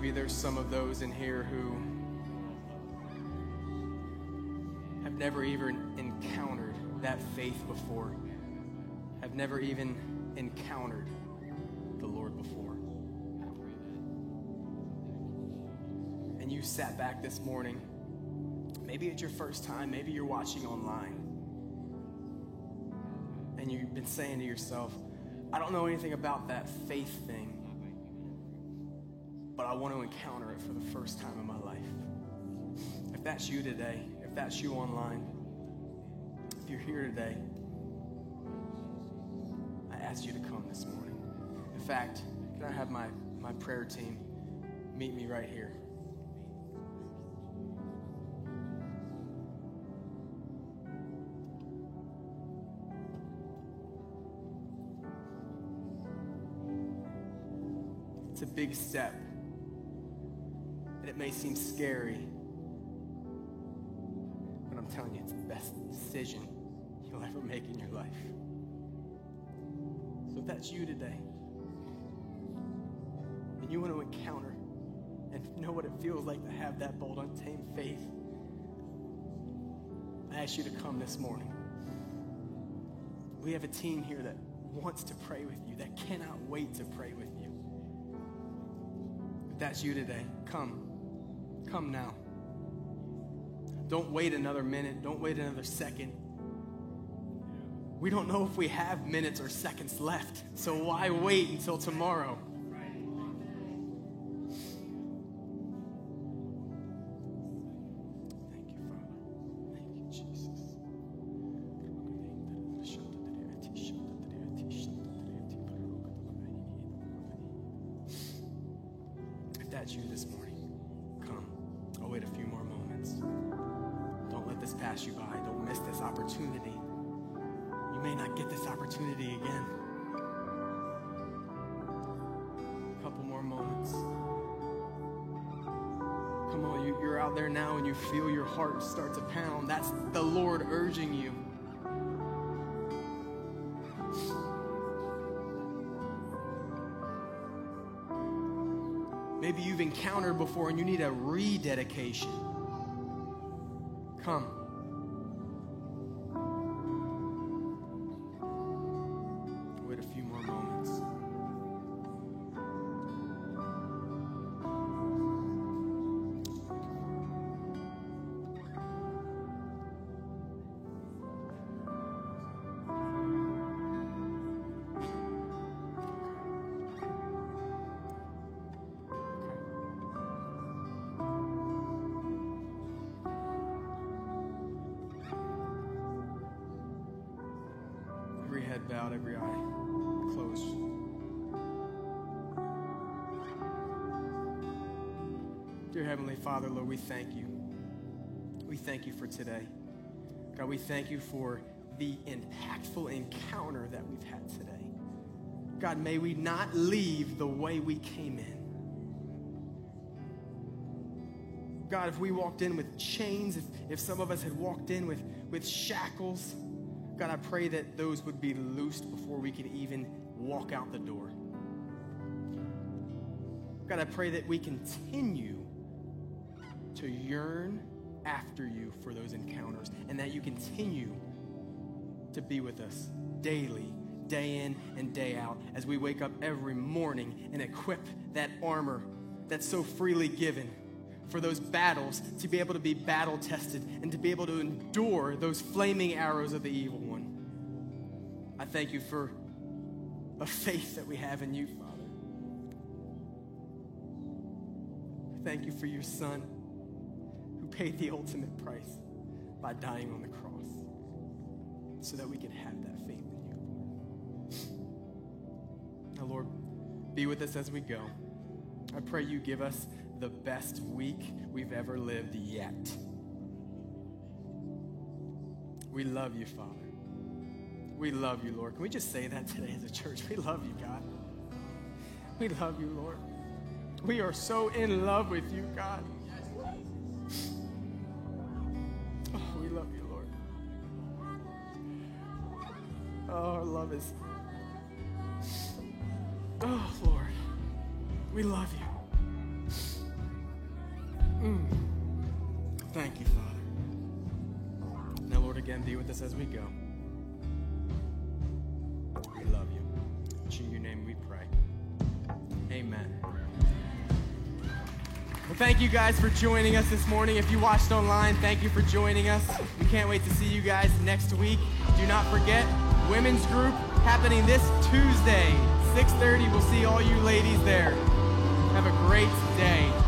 Maybe there's some of those in here who have never even encountered that faith before, have never even encountered the Lord before. And you sat back this morning. Maybe it's your first time, maybe you're watching online. And you've been saying to yourself, I don't know anything about that faith thing want to encounter it for the first time in my life. If that's you today, if that's you online, if you're here today, I ask you to come this morning. In fact, can I have my, my prayer team meet me right here? It's a big step may seem scary, but I'm telling you, it's the best decision you'll ever make in your life. So if that's you today, and you want to encounter and know what it feels like to have that bold, untamed faith, I ask you to come this morning. We have a team here that wants to pray with you, that cannot wait to pray with you. If that's you today, come. Come now. Don't wait another minute. Don't wait another second. We don't know if we have minutes or seconds left, so why wait until tomorrow? Maybe you've encountered before and you need a rededication. Come. We thank you. We thank you for today. God, we thank you for the impactful encounter that we've had today. God, may we not leave the way we came in. God, if we walked in with chains, if, if some of us had walked in with, with shackles, God, I pray that those would be loosed before we could even walk out the door. God, I pray that we continue to yearn after you for those encounters and that you continue to be with us daily, day in and day out, as we wake up every morning and equip that armor that's so freely given for those battles to be able to be battle tested and to be able to endure those flaming arrows of the evil one. I thank you for a faith that we have in you, Father. Thank you for your Son paid the ultimate price by dying on the cross so that we could have that faith in you. Now, Lord, be with us as we go. I pray you give us the best week we've ever lived yet. We love you, Father. We love you, Lord. Can we just say that today as a church? We love you, God. We love you, Lord. We are so in love with you, God. Oh, Lord. We love you. Mm. Thank you, Father. Now, Lord, again, be with us as we go. We love you. In your name we pray. Amen. Well, thank you guys for joining us this morning. If you watched online, thank you for joining us. We can't wait to see you guys next week. Do not forget, women's group happening this Tuesday, 6.30. We'll see all you ladies there. Have a great day.